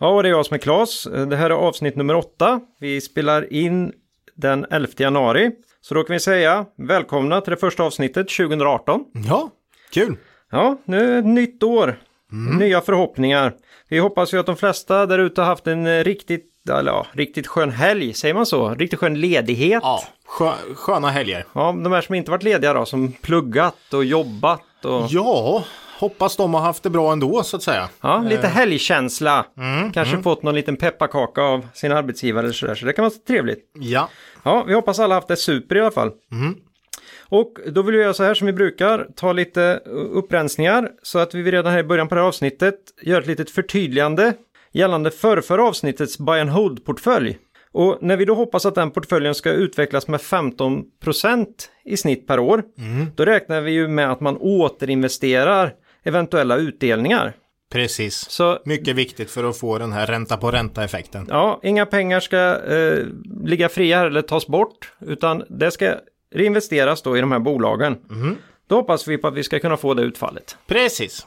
Ja, och det är jag som är Claes. Det här är avsnitt nummer åtta. Vi spelar in den 11 januari. Så då kan vi säga välkomna till det första avsnittet 2018. Ja, kul. Ja, nu är det ett nytt år. Nya förhoppningar. Vi hoppas ju att de flesta där ute har haft en riktigt, eller ja, riktigt skön helg, säger man så? Riktigt skön ledighet. Ja, skö sköna helger. Ja, de här som inte varit lediga då, som pluggat och jobbat och... Ja, hoppas de har haft det bra ändå så att säga. Ja, lite helgkänsla. Mm, Kanske fått någon liten pepparkaka av sin arbetsgivare eller sådär, så det kan vara trevligt. Ja, Ja, vi hoppas alla haft det super i alla fall. Och då vill vi göra så här som vi brukar, ta lite upprensningar så att vi redan här i början på det här avsnittet gör ett litet förtydligande gällande förrförra avsnittets buy and hold-portfölj. Och när vi då hoppas att den portföljen ska utvecklas med 15% i snitt per år, då räknar vi ju med att man återinvesterar eventuella utdelningar. precis. Så Mycket viktigt för att få den här ränta på ränta-effekten. Ja, inga pengar ska eh, ligga fria eller tas bort, utan det ska reinvesteras då i de här bolagen. Då hoppas vi på att vi ska kunna få det utfallet. Precis.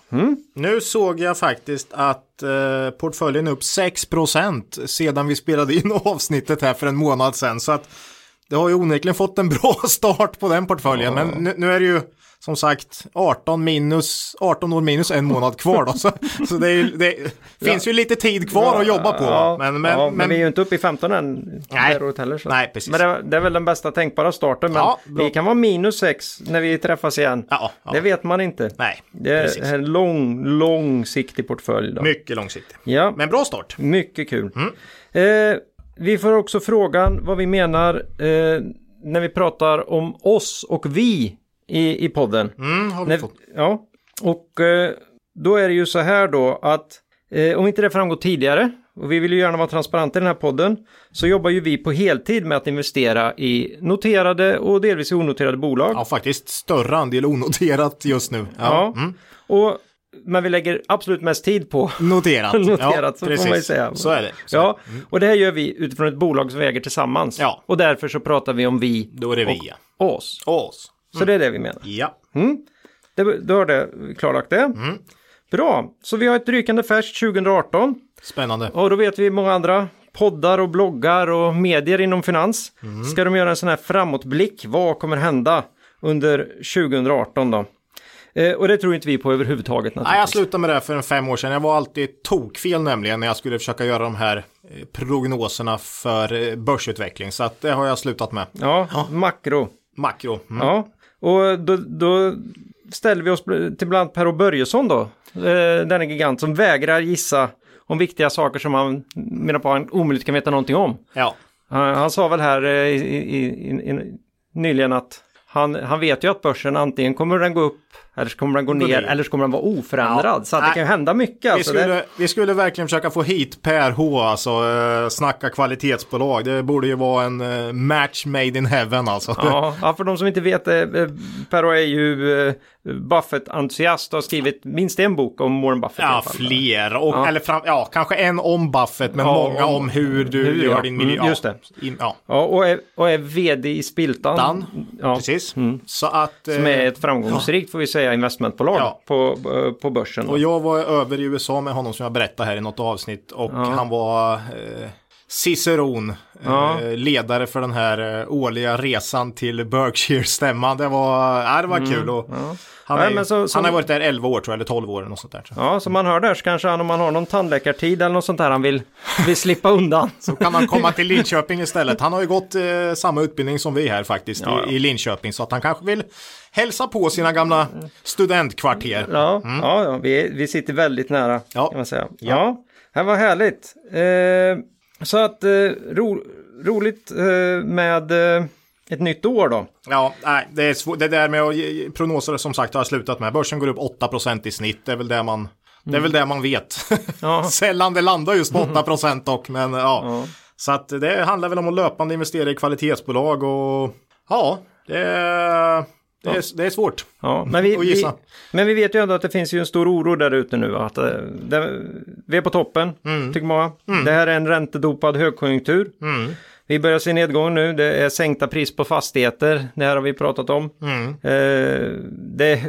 Nu såg jag faktiskt att eh, portföljen är upp 6% sedan vi spelade in avsnittet här för en månad sedan. Så att det har ju onekligen fått en bra start på den portföljen. Men nu, nu är det ju som sagt 18, minus, 18 år minus en månad kvar då. Så, så det, är, det finns ju lite tid kvar att jobba på. Ja, men, men, ja, men, men, vi är ju inte uppe i 15 än. Nej. heller, så. Nej, precis. Men det, det är väl den bästa tänkbara starten. Men Ja, vi kan vara minus 6 när vi träffas igen. Ja, ja. Det vet man inte. nej, Det är precis. en lång, långsiktig portfölj. Då. Mycket långsiktigt. Ja, Men bra start. mycket kul. Mm. Eh, vi får också frågan vad vi menar eh, när vi pratar om oss och vi i, i podden. Mm, har vi När, fått. ja, och eh, då är det ju så här då att eh, om inte det framgår tidigare och vi vill ju gärna vara transparenta i den här podden så jobbar ju vi på heltid med att investera i noterade och delvis onoterade bolag. Ja, faktiskt större andel onoterat just nu. Ja. Mm. Och, men vi lägger absolut mest tid på Noterat. Noterat, så får precis. man ju säga. Så är det. Så Ja, och det här gör vi utifrån ett bolag som vi äger tillsammans. Ja. Och därför så pratar vi om vi Då är det vi. ja. och oss. Oss. Så det är det vi menar. Ja. Det, då har det klarlagt det. Mm. Bra, så vi har ett rykande färskt 2018. Spännande. Och då vet vi många andra poddar och bloggar och medier inom finans. Mm. Ska de göra en sån här framåtblick? Vad kommer hända under 2018 då? Eh, och det tror inte vi på överhuvudtaget Nej, jag slutade med det för en fem år sedan. Jag var alltid tokfel nämligen när jag skulle försöka göra de här eh, prognoserna för eh, börsutveckling. Så att det har jag slutat med. Ja, makro. Makro. Mm. Ja, och då, då ställer vi oss till bland annat Per Börjesson då. Eh, denna gigant som vägrar gissa om viktiga saker som han menar på han omöjligt kan veta någonting om. Ja. Han, han sa väl här eh, i, i, i, i, nyligen att han, han vet ju att börsen antingen kommer den gå upp eller så kommer den gå ner, ner. eller så kommer den vara oförändrad. Ja. Så det Nej. kan ju hända mycket. Vi Alltså, skulle, det, vi skulle verkligen försöka få hit Per H, alltså eh, snacka kvalitetsbolag. Det borde ju vara en eh, match made in heaven alltså. ja, ja, för de som inte vet eh, Per är ju eh, Buffett-entusiast och har skrivit minst en bok om Warren Buffett. Ja, fler. Och, Ja. Eller fram, ja, kanske en om Buffett, men Ja, många om- om hur du hur, gör ja. din miljö. Mm, just det. In, ja, och är, och är vd i Spiltan. Dan, precis. Mm. Så att... Som eh, är ett framgångsrikt, får vi säga, investmentbolag Ja. på, eh, på börsen. då. Och jag var över i USA med honom som jag berättade här i något avsnitt. Och han var eh, ciceron, Ja. eh, ledare för den här eh, årliga resan till Berkshire-stämman. Det var, ja, det var kul. Och han, Mm. Nej, är, men så- som- han har varit där 11 år tror jag, eller 12 år eller något sånt där. Så. Ja, som man hör där så kanske han om man har någon tandläkartid eller något sånt där han vill, vill slippa undan. Så kan han komma till Linköping istället. Han har ju gått eh, samma utbildning som vi här faktiskt Ja, ja. I, i Linköping. Så att han kanske vill hälsa på sina gamla studentkvarter. Ja, ja, ja vi, vi sitter väldigt nära Mm. Ja. kan man säga. Ja, det var härligt. Eh, så att eh, ro, roligt eh, med eh, ett nytt år då. Ja, nej, det är svårt. Det där med att prognoser som sagt har jag slutat med. Börsen går upp 8% i snitt. Det är väl det man, det är väl det man vet. Ja. Sällan det landar just på 8% dock, men ja. Ja. Så att det handlar väl om att löpande investera i kvalitetsbolag och ja, det är, det är, det är svårt. Ja, men vi, vi, gissa. men vi vet ju ändå att det finns ju en stor oro där ute nu. Att eh, det, vi är på toppen, Mm. tycker många. Det här är en räntedopad högkonjunktur. Mm. Vi börjar se nedgång nu. Det är sänkta pris på fastigheter. Det här har vi pratat om. Mm. Eh, det,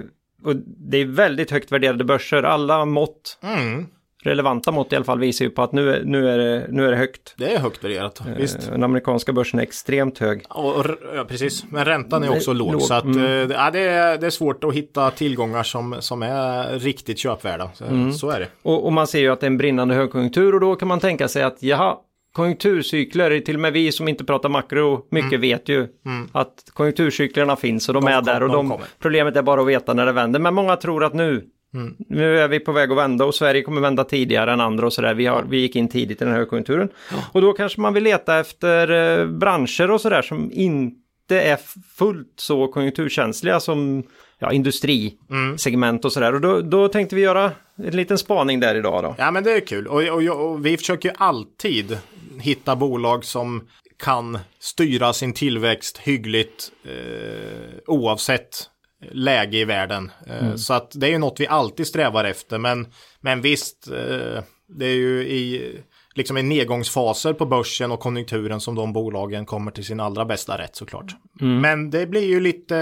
och det är väldigt högt värderade börser. Alla mått, Mm. Relevanta mått i alla fall, visar ju på att nu nu är, det, nu är det högt. Det är högt värderat, visst. Eh, Den amerikanska börsen är extremt hög. Och, och, ja, precis. Men räntan är också låg. låg. Så att, Mm. eh, ja, det, är, det är svårt att hitta tillgångar som, som är riktigt köpvärda. Så, Mm. så är det. Och, och man ser ju att det är en brinnande högkonjunktur och då kan man tänka sig att jaha, konjunkturcykler, till och med vi som inte pratar makro mycket vet ju att konjunkturcyklerna finns och de, Mm. De är där kom- och de de, problemet är bara att veta när det vänder. Men många tror att nu, Mm. nu är vi på väg att vända och Sverige kommer vända tidigare än andra och sådär. Vi, har, vi gick in tidigt i den här högkonjunkturen. Och då kanske man vill leta efter eh, branscher och sådär som inte är fullt så konjunkturkänsliga som ja, industrisegment och sådär. Och då, då tänkte vi göra en liten spaning där idag då. Ja men det är kul och, och, och vi försöker ju alltid hitta bolag som kan styra sin tillväxt hyggligt eh, oavsett läge i världen. Eh, Så att det är ju något vi alltid strävar efter men, men visst eh, det är ju i liksom i nedgångsfaser på börsen och konjunkturen som de bolagen kommer till sin allra bästa rätt såklart. Men det blir ju lite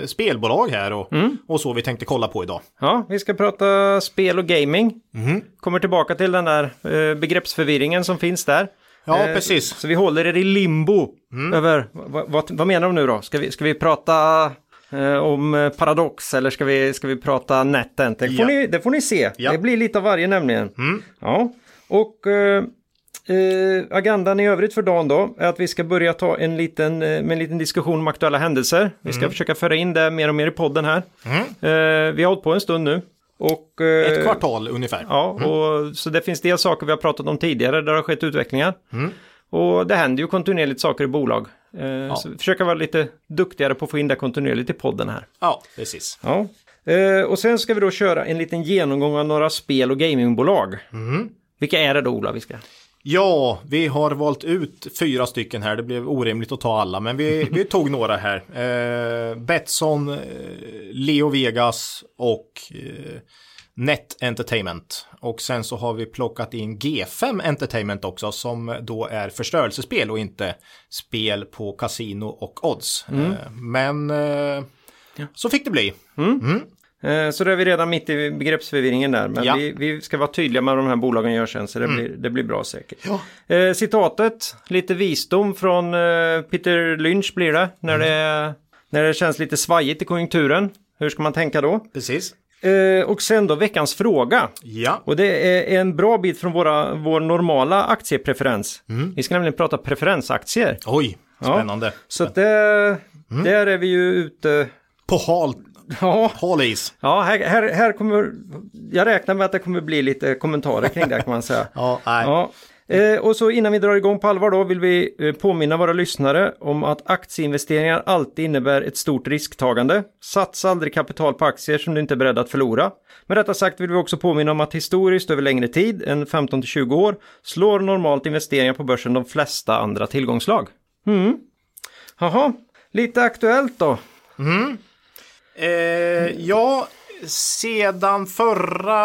eh, spelbolag här och, och så vi tänkte kolla på idag. Ja, vi ska prata spel och gaming. Mhm. Kommer tillbaka till den där begreppsförvirringen som finns där. Ja, precis. Så vi håller er i limbo över, vad, vad, vad menar de nu då? Ska vi, ska vi prata eh, om eh, paradox eller ska vi, ska vi prata NetEnt? Det får, Ja. ni, det får ni se. Ja. Det blir lite av varje nämligen. Mm. Ja, och eh, eh, agendan i övrigt för dagen då är att vi ska börja ta en liten, eh, med en liten diskussion om aktuella händelser. Vi Mm. ska försöka föra in det mer och mer i podden här. Eh, vi har hållit på en stund nu. Och, Ett kvartal ungefär. Ja, och, så det finns dels saker vi har pratat om tidigare där det har skett utvecklingar. Mm. Och det händer ju kontinuerligt saker i bolag. Eh, Så vi försöker vara lite duktigare på att få in det kontinuerligt i podden här. Ja, precis. Ja. Eh, och sen ska vi då köra en liten genomgång av några spel och gamingbolag. Mm. Vilka är det då Ola? Vi ska... Ja, vi har valt ut fyra stycken här. Det blev orimligt att ta alla, men vi, vi tog några här. Eh, Betsson, eh, Leo Vegas och eh, Net Entertainment. Och sen så har vi plockat in G5 Entertainment också som då är förstörelsespel och inte spel på kasino och odds. Eh, men eh, så fick det bli. Eh, så då är vi redan mitt i begreppsförvirringen där. Men Ja. vi, vi ska vara tydliga med vad de här bolagen gör sen så det, blir, det blir bra säkert. Ja. Eh, citatet, lite visdom från eh, Peter Lynch blir det när, det. när det känns lite svajigt i konjunkturen. Hur ska man tänka då? Precis. Eh, och sen då veckans fråga. Ja. Och det är en bra bit från våra, vår normala aktiepreferens. Vi ska nämligen prata preferensaktier. Oj, spännande. Så att det, där är vi ju ute. På hal, Ja, hal is. ja här, här, här kommer, jag räknar med att det kommer bli lite kommentarer kring det kan man säga. Ja, nej. Ja. Eh, och så innan vi drar igång på allvar då vill vi eh, påminna våra lyssnare om att aktieinvesteringar alltid innebär ett stort risktagande. Satsa aldrig kapital på aktier som du inte är beredd att förlora. Med detta sagt vill vi också påminna om att historiskt över längre tid än 15-20 år slår normalt investeringar på börsen de flesta andra tillgångslag. Mm. Jaha, lite aktuellt då. Mm. Eh, ja, sedan förra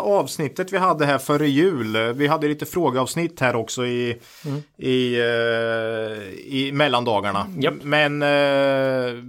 avsnittet vi hade här före jul. Vi hade lite frågeavsnitt här också i, i, eh, i mellandagarna. Japp. Men eh,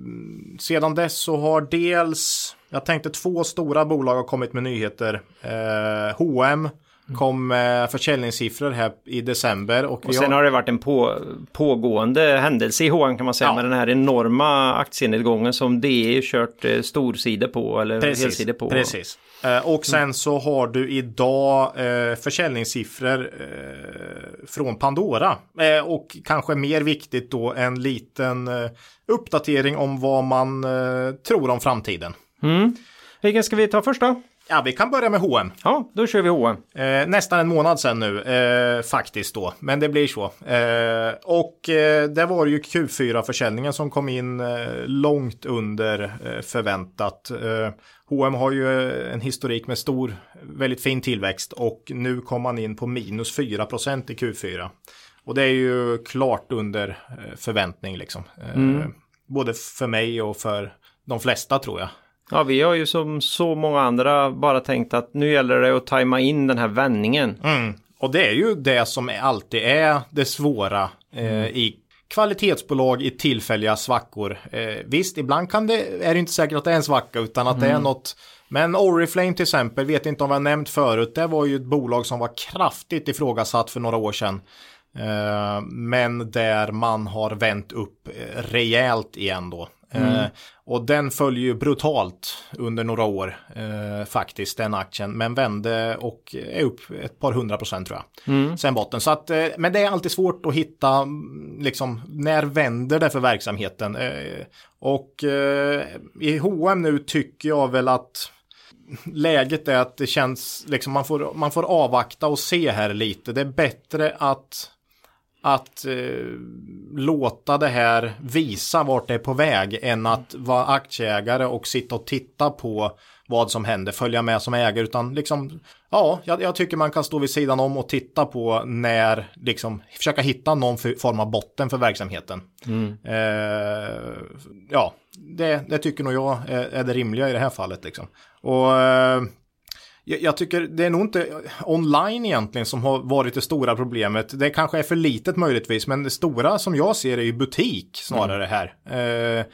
sedan dess så har dels, jag tänkte två stora bolag har kommit med nyheter. Eh, H&M kom med försäljningssiffror här i december. Och, Och sen har det varit en på, pågående händelse i H&M kan man säga Ja. med den här enorma aktienedgången som DE kört eh, storsidor på eller Precis, helsidor på. precis. Eh, och sen så har du idag eh, försäljningssiffror eh, från Pandora. Eh, och kanske mer viktigt då en liten eh, uppdatering om vad man eh, tror om framtiden. Mm. Vilken ska vi ta först då? Ja, vi kan börja med H&M. Ja, då kör vi H&M. Eh, nästan en månad sedan nu, eh, faktiskt då. Men det blir så. Eh, och eh, det var ju Q4-försäljningen som kom in eh, långt under eh, förväntat. Eh, H&M har ju en historik med stor, väldigt fin tillväxt och nu kom man in på minus 4% i Q4. Och det är ju klart under förväntning liksom. Mm. Både för mig och för de flesta tror jag. Ja, vi har ju som så många andra bara tänkt att nu gäller det att tajma in den här vändningen. Mm. Och det är ju det som alltid är det svåra eh, mm. i kvalitetsbolag i tillfälliga svackor. Eh, visst, ibland kan det, är det inte säkert att det är en svacka utan att mm. det är mm. något. Men Oriflame till exempel, vet inte om jag nämnt förut, det var ju ett bolag som var kraftigt ifrågasatt för några år sedan. Eh, men där man har vänt upp eh, rejält igen då. Mm. Eh, och den följer ju brutalt under några år eh, faktiskt, den aktien. Men vände och är upp ett par hundra procent tror jag. Mm. Sen botten. Så att, eh, men det är alltid svårt att hitta, mm, liksom, när vänder det för verksamheten? Eh, och eh, i H&M nu tycker jag väl att läget är att det känns, liksom man får, man får avvakta och se här lite. Det är bättre att att eh, låta det här visa vart det är på väg än att vara aktieägare och sitta och titta på vad som händer, följa med som ägare, utan liksom, ja, jag, jag, tycker man kan stå vid sidan om och titta på när, liksom, försöka hitta någon form av botten för verksamheten. Mm. Eh, ja, det, det, tycker nog jag är, är, det rimliga i det här fallet liksom. Och eh, jag, tycker det är nog inte online egentligen som har varit det stora problemet. Det kanske är för litet möjligtvis, men det stora som jag ser är ju butik snarare mm. här. Eh,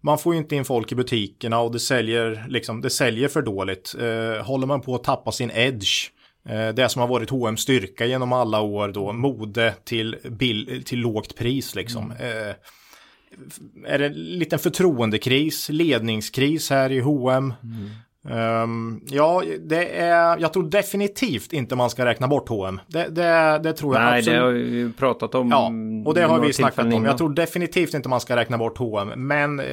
man får ju inte in folk i butikerna och det säljer, liksom, det säljer för dåligt. Eh, håller man på att tappa sin edge, eh, det som har varit H&M styrka genom alla år då, mode till, bill, till lågt pris liksom. Mm. Eh, är det en liten förtroendekris, ledningskris här i H&M. Mm. Um, ja, det är, jag tror definitivt inte man ska räkna bort H&M. Det, det, det tror jag Nej, absolut. det har vi pratat om. Ja, och det har vi snackat om. Jag tror definitivt inte man ska räkna bort H&M. Men eh,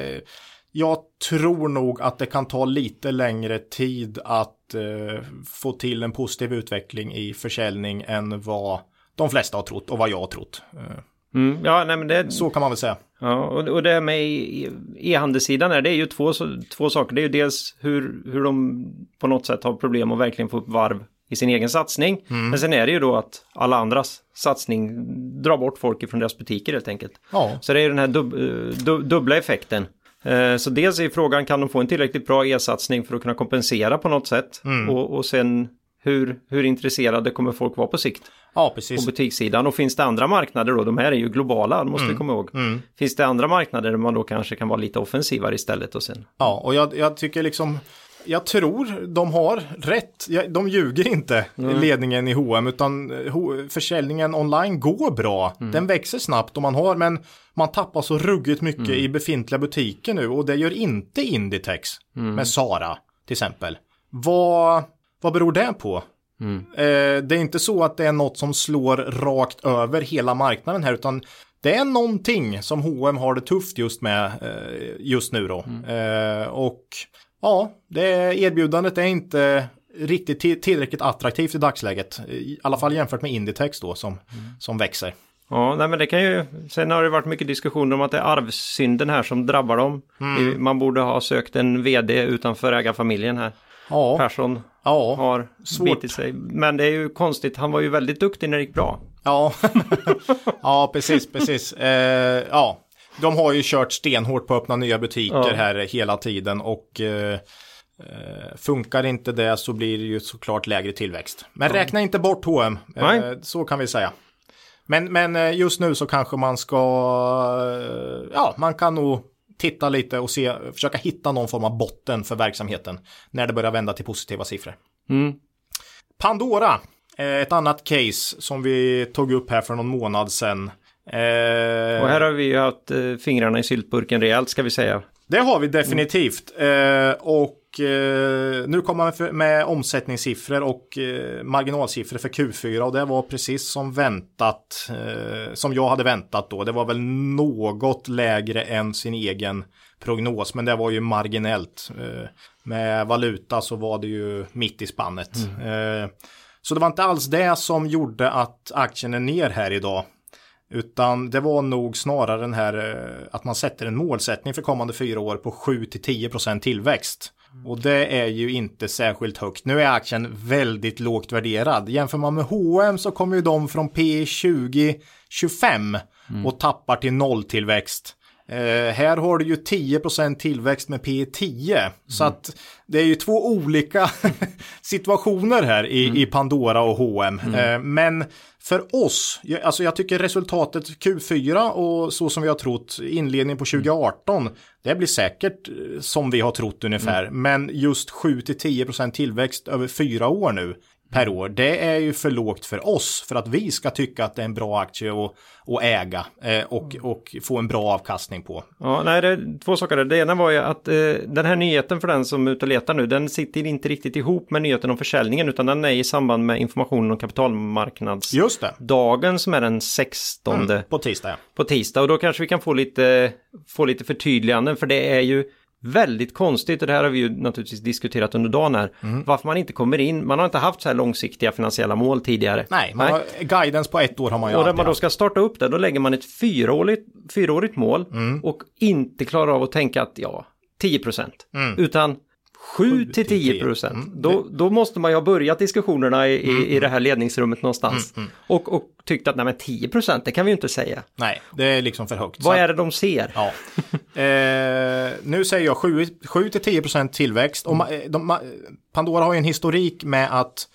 jag tror nog att det kan ta lite längre tid att eh, få till en positiv utveckling i försäljning än vad de flesta har trott och vad jag har trott. Uh. Mm, ja, nej, men det... Så kan man väl säga. Ja, och, det här med e-handelssidan är det är ju två, två saker. Det är ju dels hur, hur de på något sätt har problem att verkligen få upp varv i sin egen satsning. Mm. Men sen är det ju då att alla andras satsning drar bort folk ifrån deras butiker helt enkelt. Ja. Så det är den här dub, dub, dubbla effekten. Eh, så dels är frågan, kan de få en tillräckligt bra e-satsning för att kunna kompensera på något sätt? Mm. Och, och sen hur, hur intresserade kommer folk vara på sikt? Ja, precis. På butikssidan. Och finns det andra marknader då, de här är ju globala, måste mm. vi komma ihåg. Mm. Finns det andra marknader där man då kanske kan vara lite offensivare istället och sen? Ja, och jag, jag tycker liksom jag tror de har rätt. De ljuger inte, mm. ledningen i H&M utan eh, försäljningen online går bra. Mm. Den växer snabbt och man har, men man tappar så ruggigt mycket mm. i befintliga butiker nu och det gör inte Inditex mm. med Sara till exempel. Vad, vad beror det på? Mm. Eh, det är inte så att det är något som slår rakt över hela marknaden här utan det är någonting som H&M har det tufft just med eh, just nu då. Mm. Eh, och ja, det erbjudandet är inte riktigt tillräckligt attraktivt i dagsläget. I alla fall jämfört med Inditex då som, mm. som växer. Ja, nej men det kan ju, sen har det varit mycket diskussioner om att det är arvssynden här som drabbar dem. Mm. Man borde ha sökt en vd utanför ägarfamiljen här. Ja. Persson ja, har svårt. bitit sig. Men det är ju konstigt, han var ju väldigt duktig när det gick bra. Ja, ja precis, precis. Eh, ja, de har ju kört stenhårt på att öppna nya butiker ja. här hela tiden och eh, eh funkar inte det så blir det ju såklart lägre tillväxt. Men ja. räkna inte bort H&M, eh, så kan vi säga. Men, men eh, just nu så kanske man ska, eh, ja, man kan nog titta lite och se, försöka hitta någon form av botten för verksamheten när det börjar vända till positiva siffror. Mm. Pandora, ett annat case som vi tog upp här för någon månad sedan. Eh, och här har vi ju haft eh, fingrarna i syltburken rejält ska vi säga. Det har vi definitivt. Och eh, nu kommer man med omsättningssiffror och eh, marginalsiffror för Q4 och det var precis som väntat, eh, som jag hade väntat då. Det var väl något lägre än sin egen prognos, men det var ju marginellt. Eh, med valuta så var det ju mitt i spannet. Mm. Så det var inte alls det som gjorde att aktien är ner här idag. Utan det var nog snarare den här att man sätter en målsättning för kommande fyra år på 7 10% tillväxt. Och det är ju inte särskilt högt. Nu är aktien väldigt lågt värderad. Jämför man med H&M så kommer ju de från P 20 25 och tappar till nolltillväxt. Eh, här har du ju 10% tillväxt med P 10. Mm. Så att det är ju två olika situationer här i, mm. i Pandora och H&M. Mm. Eh, men för oss, alltså jag tycker resultatet Q4 och så som vi har trott inledningen på 2018, det blir säkert eh, som vi har trott ungefär. Mm. Men just 7-10% tillväxt över fyra år nu per år. Det är ju för lågt för oss för att vi ska tycka att det är en bra aktie att, att äga eh, och, och få en bra avkastning på. Ja, nej, det är två saker. Det ena var ju att eh, den här nyheten för den som är ute och letar nu, den sitter inte riktigt ihop med nyheten om försäljningen utan den är i samband med informationen om kapitalmarknads Just det. dagen som är den 16. Mm, på tisdag. Ja. På tisdag och då kanske vi kan få lite, få lite förtydliganden för det är ju väldigt konstigt och det här har vi ju naturligtvis diskuterat under dagen här. Mm. Varför man inte kommer in, man har inte haft så här långsiktiga finansiella mål tidigare. Nej, man Nej. Har, guidance på ett år har man ju Och när man då ska starta upp det, då lägger man ett fyraårigt, fyraårigt mål mm. och inte klarar av att tänka att ja, 10 procent. Mm. Utan 7 till 10 procent. Mm. Då, då måste man ju ha börjat diskussionerna i, mm. i det här ledningsrummet någonstans. Mm. mm. Och, och tyckt att nej men 10 procent, det kan vi ju inte säga. Nej, det är liksom för högt. Vad är det de ser? Ja. eh, nu säger jag 7, 7 till 10 procent tillväxt. Och mm. de, Pandora har ju en historik med att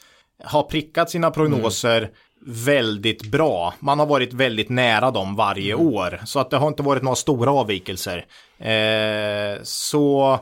ha prickat sina prognoser mm. väldigt bra. Man har varit väldigt nära dem varje mm. år. Så att det har inte varit några stora avvikelser. Eh, så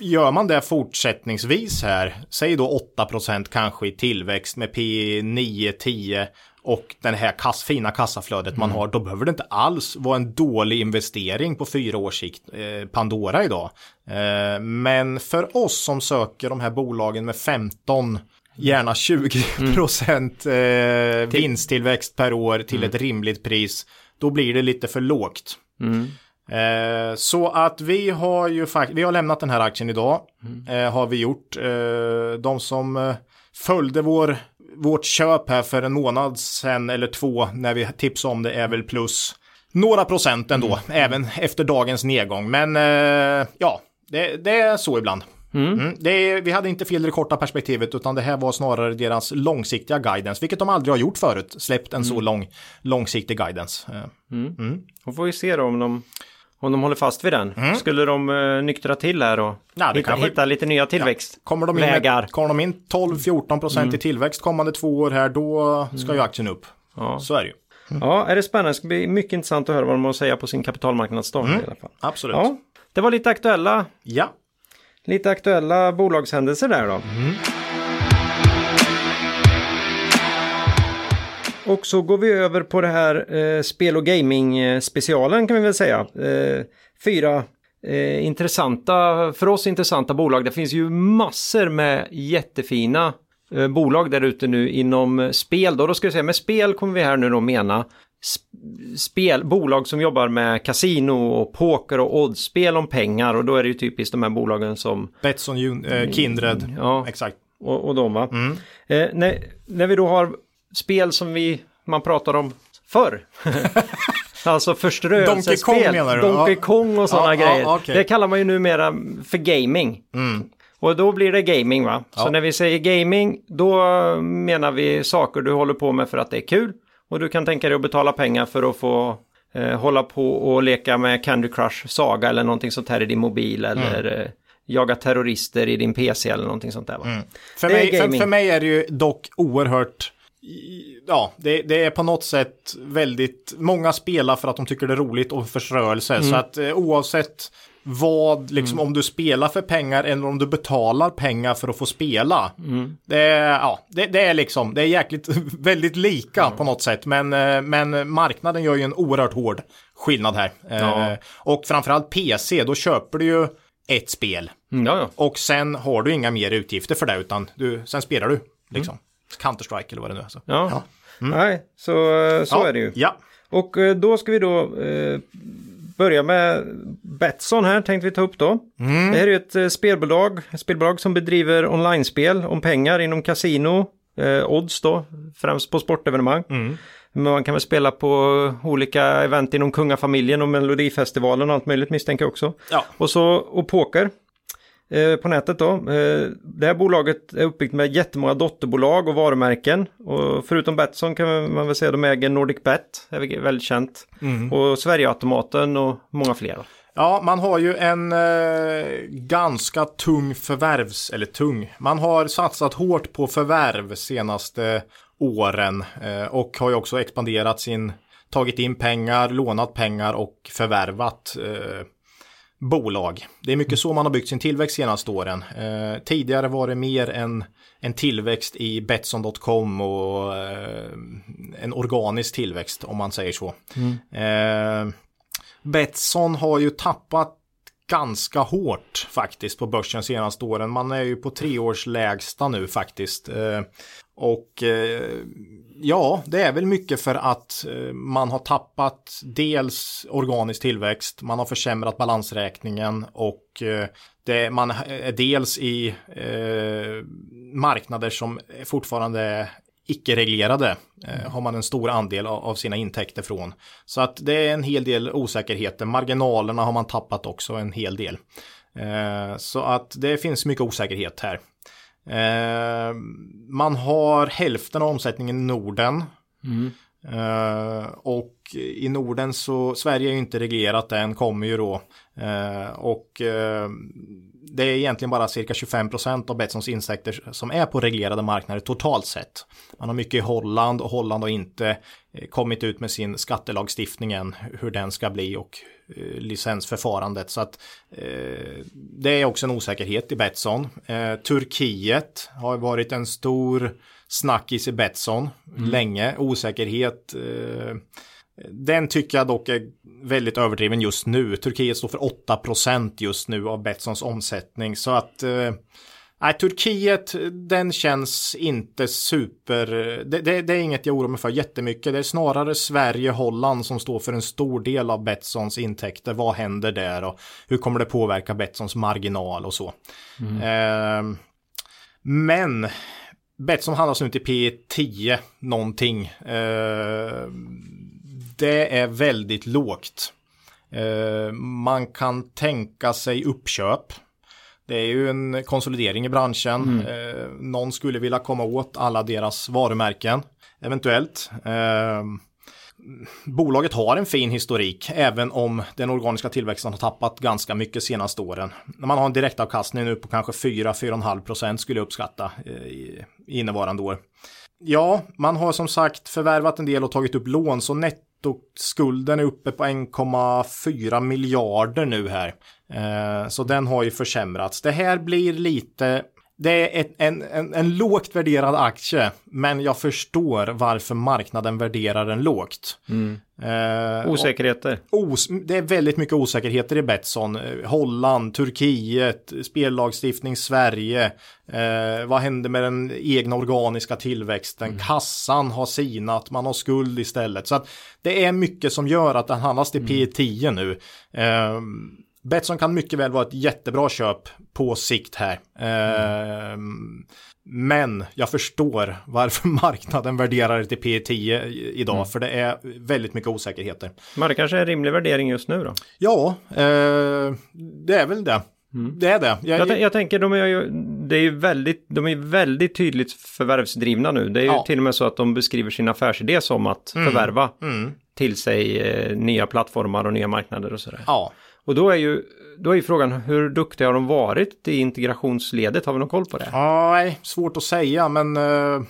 Gör man det fortsättningsvis här, säg då 8% kanske i tillväxt med P 9-10 och den här kass, fina kassaflödet mm. man har, då behöver det inte alls vara en dålig investering på fyra års sikt, eh, Pandora idag. Eh, men för oss som söker de här bolagen med 15 gärna 20 procent mm. eh, vinsttillväxt per år till mm. ett rimligt pris, då blir det lite för lågt. Mm. Eh, så att vi har ju faktiskt, vi har lämnat den här aktien idag. Mm. Eh, har vi gjort. Eh, de som eh, följde vår, vårt köp här för en månad sedan eller två när vi tipsade om det är väl plus några procent ändå, mm. även efter dagens nedgång. Men eh, ja, det, det, är så ibland. Mm. Mm. Är, vi hade inte fel i det korta perspektivet utan det här var snarare deras långsiktiga guidance, vilket de aldrig har gjort förut, släppt en så mm. lång, långsiktig guidance. Eh, mm. Mm. Får vi se då om de om de håller fast vid den. Mm. Skulle de uh, nyktra till här och ja, hitta, hitta, lite nya tillväxt? Ja. Kommer de in, med, kommer de in 12-14 procent mm. i tillväxt kommande två år här då ska ju aktien upp. Ja. Så är det ju. Mm. Ja, är det spännande. Det ska bli mycket intressant att höra vad de har att säga på sin kapitalmarknadsdag mm. i alla fall. Absolut. Ja, det var lite aktuella. Ja. Lite aktuella bolagshändelser där då. Och så går vi över på det här eh, spel och gaming eh, specialen kan vi väl säga. Eh, fyra eh, intressanta, för oss intressanta bolag. Det finns ju massor med jättefina eh, bolag där ute nu inom spel. Då, då ska jag säga med spel kommer vi här nu då mena spel, bolag som jobbar med kasino och poker och oddsspel om pengar och då är det ju typiskt de här bolagen som Betsson, Kindred, ja, exakt. Och, och de va. Mm. Eh, när, när vi då har spel som vi, man pratar om förr. alltså förströelsespel. Donkey Kong menar du? Donkey ja. Kong och sådana ja, grejer. Ja, okay. Det kallar man ju numera för gaming. Mm. Och då blir det gaming va? Så när vi säger gaming, då menar vi saker du håller på med för att det är kul. Och du kan tänka dig att betala pengar för att få eh, hålla på och leka med Candy Crush Saga eller någonting sånt här i din mobil mm. eller eh, jaga terrorister i din PC eller någonting sånt där. Va? Mm. För, mig, för, för, mig är det ju dock oerhört ja, det, det, är på något sätt väldigt, många spelar för att de tycker det är roligt och förströelse. Mm. Så att eh, oavsett vad, liksom mm. om du spelar för pengar eller om du betalar pengar för att få spela. Mm. Det, är, ja, det, det, är liksom, det är jäkligt, väldigt lika mm. på något sätt. Men, eh, men marknaden gör ju en oerhört hård skillnad här. Ja. Eh, och framförallt PC, då köper du ju ett spel. Mm, ja, ja. Och sen har du inga mer utgifter för det, utan du, sen spelar du. Liksom. Counter-Strike eller vad det nu är. Så. Ja, ja. Mm. nej, så, så är det ju. Ja. Och eh, då ska vi då eh, börja med Betsson här tänkte vi ta upp då. Mm. Det här är ett eh, spelbolag, ett spelbolag som bedriver online-spel om pengar inom kasino, eh, odds då, främst på sportevenemang. Mm. Men man kan väl spela på olika event inom kungafamiljen och melodifestivalen och allt möjligt misstänker jag också. Ja. Och så och poker. Eh, på nätet då. Eh, det här bolaget är uppbyggt med jättemånga dotterbolag och varumärken. Och förutom Betsson kan man väl säga att de äger Nordic Bet, det är väldigt känt. Och Sverigeautomaten och många fler. Ja, man har ju en eh, ganska tung förvärvs, eller tung, man har satsat hårt på förvärv senaste åren eh, och har ju också expanderat sin, tagit in pengar, lånat pengar och förvärvat eh, bolag. Det är mycket så man har byggt sin tillväxt senaste åren. Eh, tidigare var det mer en, en tillväxt i Betsson.com och eh, en organisk tillväxt om man säger så. Eh, Betsson har ju tappat ganska hårt faktiskt på börsen senaste åren. Man är ju på treårslägsta nu faktiskt. Och eh, ja, det är väl mycket för att eh, man har tappat dels organisk tillväxt, man har försämrat balansräkningen och eh, det, man är dels i eh, marknader som fortfarande är icke-reglerade eh, har man en stor andel av, av sina intäkter från. Så att det är en hel del osäkerheter. Marginalerna har man tappat också en hel del. Eh, så att det finns mycket osäkerhet här. Eh, man har hälften av omsättningen i Norden. Eh, och i Norden så, Sverige är ju inte reglerat än, kommer ju då. Eh, och eh, det är egentligen bara cirka 25% av Betssons insekter som är på reglerade marknader totalt sett. Man har mycket i Holland och Holland har inte eh, kommit ut med sin skattelagstiftning än, hur den ska bli och licensförfarandet. Så att eh, det är också en osäkerhet i Betsson. Eh, Turkiet har varit en stor snackis i Betsson länge. Osäkerhet. Eh, den tycker jag dock är väldigt överdriven just nu. Turkiet står för 8% just nu av Betssons omsättning. Så att eh, Nej, Turkiet, den känns inte super... Det, det, det, är inget jag oroar mig för jättemycket. Det är snarare Sverige, Holland som står för en stor del av Betssons intäkter. Vad händer där och hur kommer det påverka Betssons marginal och så. Eh, men Betsson handlas nu till P10 någonting. Eh, det är väldigt lågt. Eh, man kan tänka sig uppköp. Det är ju en konsolidering i branschen. Eh, någon skulle vilja komma åt alla deras varumärken. Eventuellt. Eh, bolaget har en fin historik, även om den organiska tillväxten har tappat ganska mycket senaste åren. Man har en direktavkastning nu på kanske 4-4,5 procent skulle jag uppskatta eh, i innevarande år. Ja, man har som sagt förvärvat en del och tagit upp lån, så nettoskulden är uppe på 1,4 miljarder nu här. Eh, så den har ju försämrats. Det här blir lite det är ett, en, en, en lågt värderad aktie, men jag förstår varför marknaden värderar den lågt. Eh, Osäkerheter. os, det är väldigt mycket osäkerheter i Betsson. Holland, Turkiet, spellagstiftning Sverige. Eh, vad händer med den egna organiska tillväxten? Kassan har sinat, man har skuld istället. Så att det är mycket som gör att den handlas till P10 nu. Eh, Betsson kan mycket väl vara ett jättebra köp på sikt här. Eh, men jag förstår varför marknaden värderar det till P10 idag, för det är väldigt mycket osäkerheter. Men det kanske är en rimlig värdering just nu då? Ja, eh, det är väl det. Det är det. Jag, Jag, jag tänker, de är ju, det är ju väldigt, de är väldigt tydligt förvärvsdrivna nu. Det är ju Ja. till och med så att de beskriver sin affärsidé som att förvärva till sig eh, nya plattformar och nya marknader och sådär. ja. Och då är ju, då är ju frågan, hur duktiga har de varit i integrationsledet? Har vi någon koll på det? Nej, svårt att säga, men uh,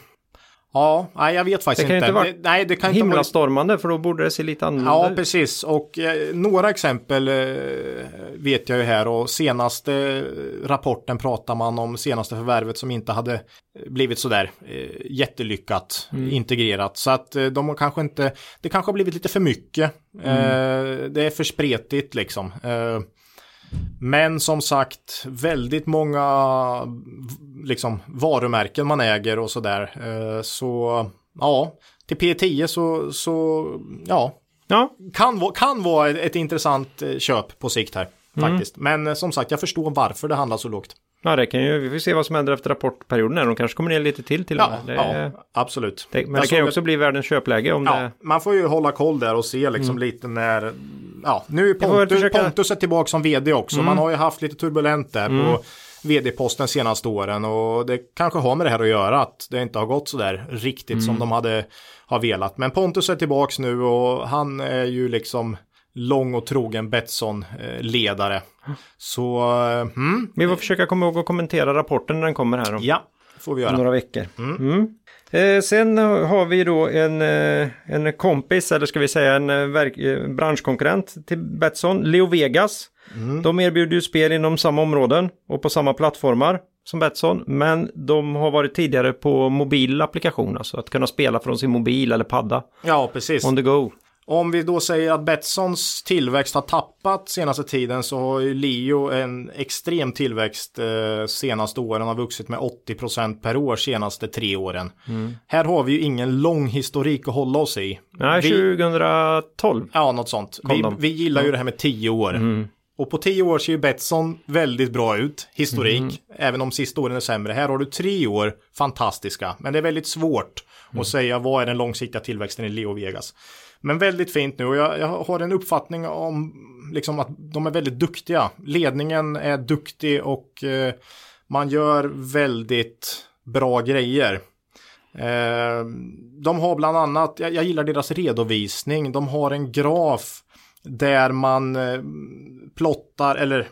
ja, nej, jag vet faktiskt Det kan ju inte. inte vara nej, det kan inte vara... Himlastormande, för då borde det se lite annorlunda Ja, ut. precis. Och eh, några exempel eh, vet jag ju här och senaste eh, rapporten pratar man om senaste förvärvet som inte hade blivit sådär eh, jättelyckat integrerat. Så att eh, de har kanske inte, det kanske har blivit lite för mycket. Eh, det är för spretigt liksom. Eh, men som sagt, väldigt många liksom, varumärken man äger och sådär. Eh, så ja, till P10 så, så ja, Ja, kan, kan vara ett, ett intressant eh, köp på sikt här. Faktiskt. Men eh, som sagt, jag förstår varför det handlar så lågt. ja, det kan ju, vi får se vad som händer efter rapportperioden. här. De kanske kommer ner lite till till Ja. Det, ja absolut. det, men Jag det kan ju också att- bli världens köpläge om Ja, det... man får ju hålla koll där och se liksom lite när... Ja, nu är Pontus, försöka- Pontus är tillbaka som vd också. Man har ju haft lite turbulent där på vd-posten senaste åren och det kanske har med det här att göra att det inte har gått så där riktigt mm. som de hade har velat. Men Pontus är tillbaks nu och han är ju liksom lång och trogen Betsson-ledare. Så, mm. Vi får försöka komma ihåg att kommentera rapporten när den kommer här. Om, ja, får vi göra. några veckor. Mm. Mm. Eh, sen har vi då en, eh, en kompis, eller ska vi säga en eh, verk, eh, branschkonkurrent till Betsson, Leo Vegas. Mm. De erbjuder ju spel inom samma områden och på samma plattformar som Betsson. Men de har varit tidigare på mobil applikation, alltså att kunna spela från sin mobil eller padda. Ja, precis. On the go. Om vi då säger att Betssons tillväxt har tappat senaste tiden så har ju Leo en extrem tillväxt eh, senaste åren har vuxit med 80% per år senaste tre åren. Mm. Här har vi ju ingen lång historik att hålla oss i. Nej, vi, 2012. Ja, något sånt. Vi, vi, gillar ju det här med tio år. Mm. Och på tio år ser ju Betsson väldigt bra ut, historik, mm. även om sista åren är sämre. Här har du tre år fantastiska, men det är väldigt svårt mm. att säga vad är den långsiktiga tillväxten i Leo Vegas. Men väldigt fint nu och jag, jag har en uppfattning om liksom att de är väldigt duktiga. Ledningen är duktig och eh, man gör väldigt bra grejer. Eh, de har bland annat, jag, jag, gillar deras redovisning, de har en graf där man eh, plottar eller eh,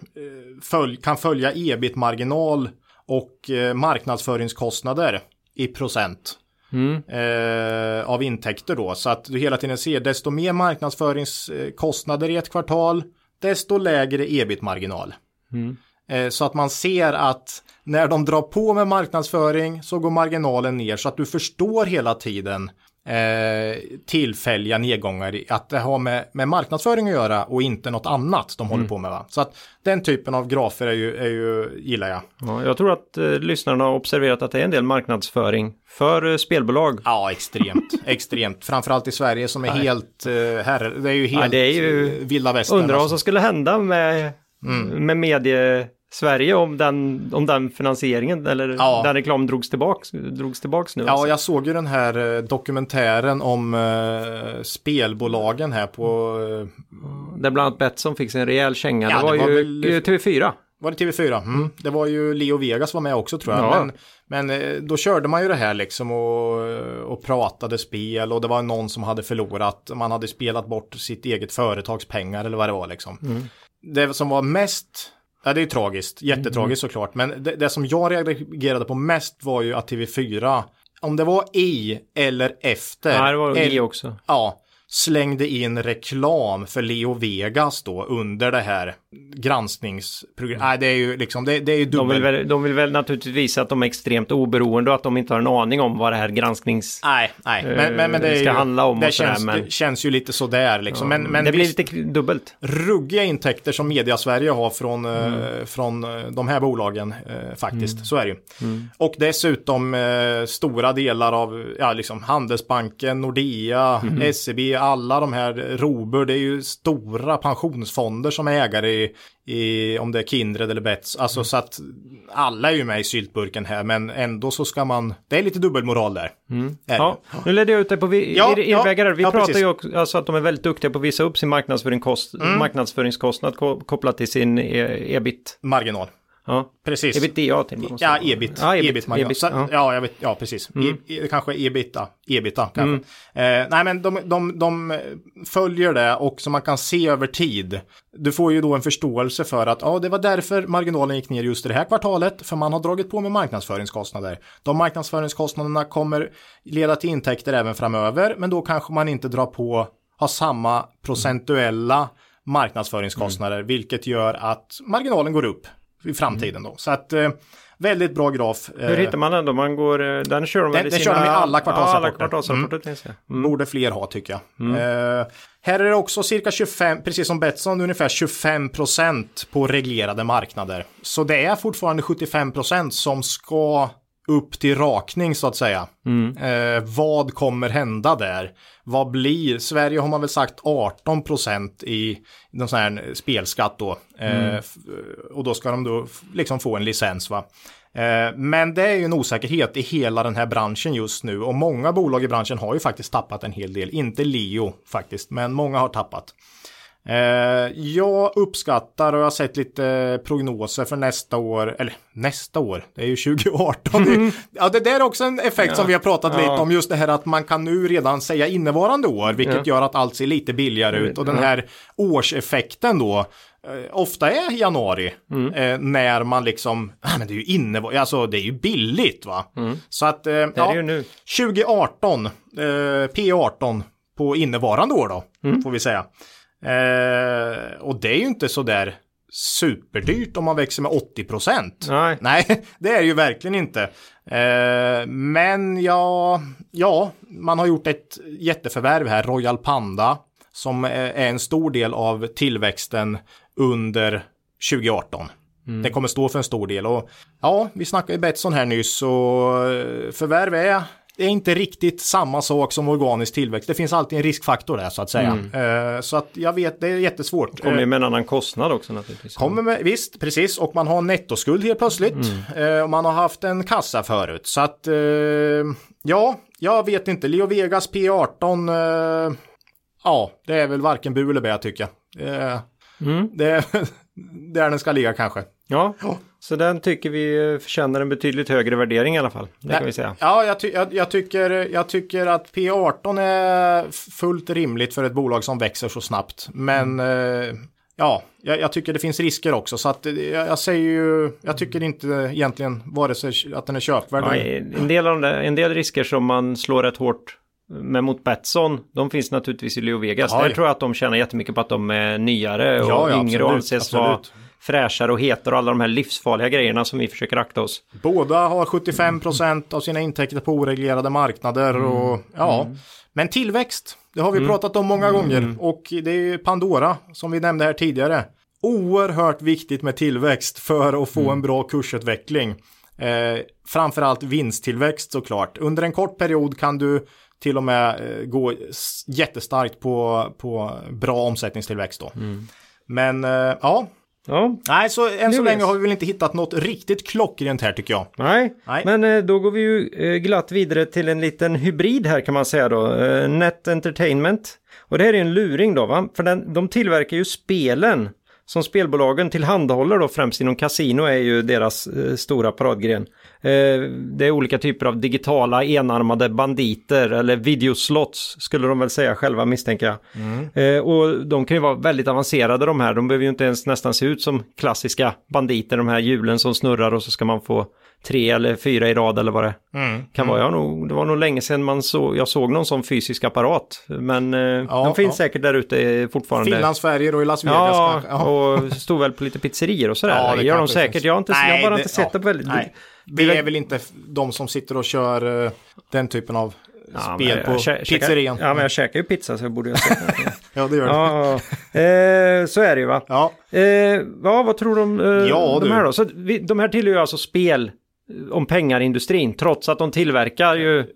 följ, kan följa ebit-marginal och eh, marknadsföringskostnader i procent. Mm. Eh, av intäkter då. Så att du hela tiden ser desto mer marknadsföringskostnader i ett kvartal, desto lägre ebit-marginal. Mm. Eh, så att man ser att när de drar på med marknadsföring så går marginalen ner så att du förstår hela tiden eh, tillfälliga nedgångar. Att det har med, med marknadsföring att göra och inte något annat de håller mm. på med. Va? Så att den typen av grafer är ju, är ju gillar jag. Ja, jag tror att eh, lyssnarna har observerat att det är en del marknadsföring för eh, spelbolag. Ja, extremt. extremt. Framförallt i Sverige som är Nej. helt, eh, herre, det är ju helt ja, det är ju, eh, vilda västern. Undrar vad alltså. som skulle hända med, mm. med medie Sverige om den, om den finansieringen eller ja. den reklam drogs tillbaks, drogs tillbaks nu. Ja, alltså. jag såg ju den här eh, dokumentären om uh, spelbolagen här på... Uh, Där bland annat Betsson fick sig en rejäl känga. Ja, det var, det var ju väl... TV4. Var det TV4? Mm. Mm. Det var ju Leo Vegas var med också tror jag. Ja. Men, men då körde man ju det här liksom och, och pratade spel och det var någon som hade förlorat. Man hade spelat bort sitt eget företags pengar eller vad det var liksom. Mm. Det som var mest Ja, det är tragiskt. Jättetragiskt mm. såklart. Men det, det, som jag reagerade på mest var ju att TV4, om det var i eller efter. Nej, det var i också. Ja, slängde in reklam för Leo Vegas då under det här granskningsprogrammet. Nej, det är ju liksom, det, det är ju dubbel... de, vill väl, de vill väl naturligtvis visa att de är extremt oberoende och att de inte har en aning om vad det här gransknings... Nej, nej, men, men, men det ska ju, handla om. Det, känns, men... det känns ju lite sådär liksom. Ja, men, men det blir lite dubbelt. Ruggiga intäkter som Media Sverige har från, eh, mm. från eh, de här bolagen eh, faktiskt. Mm. Så är det ju. Mm. Och dessutom eh, stora delar av ja, liksom Handelsbanken, Nordea, mm. SEB, alla de här Robur, det är ju stora pensionsfonder som är ägare i, i om det är Kindred eller Bets. Alltså mm. så att alla är ju med i syltburken här, men ändå så ska man, det är lite dubbelmoral där. Mm. Ja, nu ledde jag ut dig på vi, ja, irrvägar. Vi ja, pratar precis. ju också alltså att de är väldigt duktiga på att visa upp sin marknadsföringskost, mm. marknadskostnad kopplat till sin e ebit. Marginal. Ja, precis. Ebitda till och Ja, ebit. Ja, ebit. ebit, ebit så, ja. ja, jag vet, ja, precis. Mm. E, kanske ebita. Ebita kanske. Mm. Eh, nej, men de, de, de följer det och som man kan se över tid. Du får ju då en förståelse för att ja, det var därför marginalen gick ner just i det här kvartalet. För man har dragit på med marknadsföringskostnader. De marknadsföringskostnaderna kommer leda till intäkter även framöver. Men då kanske man inte drar på, har samma procentuella marknadskostnader, mm. vilket gör att marginalen går upp i framtiden då. Så att eh, väldigt bra graf. Hur eh, hittar man den då? Man går, eh, den kör de den, i sina... kör de i alla kvartalsrapporter. alla kvartalsrapporter mm. mm. Borde fler ha tycker jag. Mm. Uh, här är det också cirka 25, precis som Betsson, ungefär 25 procent på reglerade marknader. Så det är fortfarande 75 procent som ska upp till rakning så att säga. Mm. Eh, vad kommer hända där? Vad blir, Sverige har man väl sagt 18 procent i någon sån här spelskatt då. Eh, mm. och då ska de då liksom få en licens va. Eh, men det är ju en osäkerhet i hela den här branschen just nu och många bolag i branschen har ju faktiskt tappat en hel del. Inte Leo faktiskt, men många har tappat. Eh, jag uppskattar och jag har sett lite prognoser för nästa år, eller nästa år, det är ju 2018. Mm. Ja, det där är också en effekt ja. som vi har pratat ja. lite om, just det här att man kan nu redan säga innevarande år, vilket ja. gör att allt ser lite billigare ut och den här årseffekten då, eh, ofta är januari mm. eh, när man liksom, ah, men det är ju inne, alltså det är ju billigt va. Mm. Så att, eh, ja, 2018, eh, P18 på innevarande år då, mm. får vi säga. Eh, och det är ju inte så där superdyrt om man växer med 80 procent. Nej. Nej, det är ju verkligen inte. Eh, men ja, ja, man har gjort ett jätteförvärv här, Royal Panda, som är en stor del av tillväxten under 2018. Mm. Det kommer stå för en stor del och ja, vi snackade ju Betsson här nyss och eh, förvärv är det är inte riktigt samma sak som organisk tillväxt. Det finns alltid en riskfaktor där så att säga. Mm. Uh, så att jag vet, det är jättesvårt. Kommer uh, med en annan kostnad också naturligtvis. Kommer med, visst, precis. Och man har en nettoskuld helt plötsligt. Mm. Uh, och man har haft en kassa förut. Så att, ja, jag vet inte. Leo Vegas P18, ja, det är väl varken bu eller bä tycker jag. Mm. Det är där den ska ligga kanske. Ja. ja. Så den tycker vi förtjänar en betydligt högre värdering i alla fall. Det kan vi säga. Ja, jag, ty jag, jag, tycker, jag tycker att P18 är fullt rimligt för ett bolag som växer så snabbt. Men mm. eh, ja, jag, jag, tycker det finns risker också. Så att jag, säger ju, jag tycker inte egentligen vare sig att den är köpvärd. Ja, en, del av det, en del risker som man slår rätt hårt med mot Betsson, de finns naturligtvis i Leo Vegas. Där tror jag att de tjänar jättemycket på att de är nyare och ja, ja, yngre absolut, och anses vara fräschare och hetare och alla de här livsfarliga grejerna som vi försöker akta oss. Båda har 75% av sina intäkter på oreglerade marknader mm. och ja. Mm. Men tillväxt, det har vi mm. pratat om många gånger mm. och det är Pandora som vi nämnde här tidigare. Oerhört viktigt med tillväxt för att få mm. en bra kursutveckling. Eh, framförallt vinsttillväxt såklart. Under en kort period kan du till och med eh, gå jättestarkt på, på bra omsättningstillväxt då. Mm. Men eh, ja, Ja. Nej, så än så länge har vi väl inte hittat något riktigt klockrent här tycker jag. Nej, Nej. men eh, då går vi ju eh, glatt vidare till en liten hybrid här kan man säga då. Eh, Net Entertainment. Och det här är en luring då va? För den, de tillverkar ju spelen som spelbolagen tillhandahåller då främst inom kasino är ju deras eh, stora paradgren. Eh, det är olika typer av digitala enarmade banditer eller videoslots skulle de väl säga själva misstänker jag. Mm. Eh, och de kan ju vara väldigt avancerade de här, de behöver ju inte ens nästan se ut som klassiska banditer, de här hjulen som snurrar och så ska man få tre eller fyra i rad eller vad det mm. kan vara. Jag nog, det var nog länge sedan man så, jag såg någon sån fysisk apparat. Men eh, ja, de finns ja. säkert där ute fortfarande. Finlandsfärger och i Las Vegas. Ja, ja, och stod väl på lite pizzerior och sådär. Ja, det gör de säkert. Jag har, inte, nej, jag bara det, inte sett det på väldigt... Nej. Det är väl inte de som sitter och kör uh, den typen av ja, spel på pizzerian. Ja, men jag käkar ju pizza så jag borde ha Ja, det gör du. Ja, eh, så är det ju va. Ja. Eh, ja, vad tror du om eh, ja, de här då? Så vi, de här tillhör ju alltså spel om pengarindustrin trots att de tillverkar ju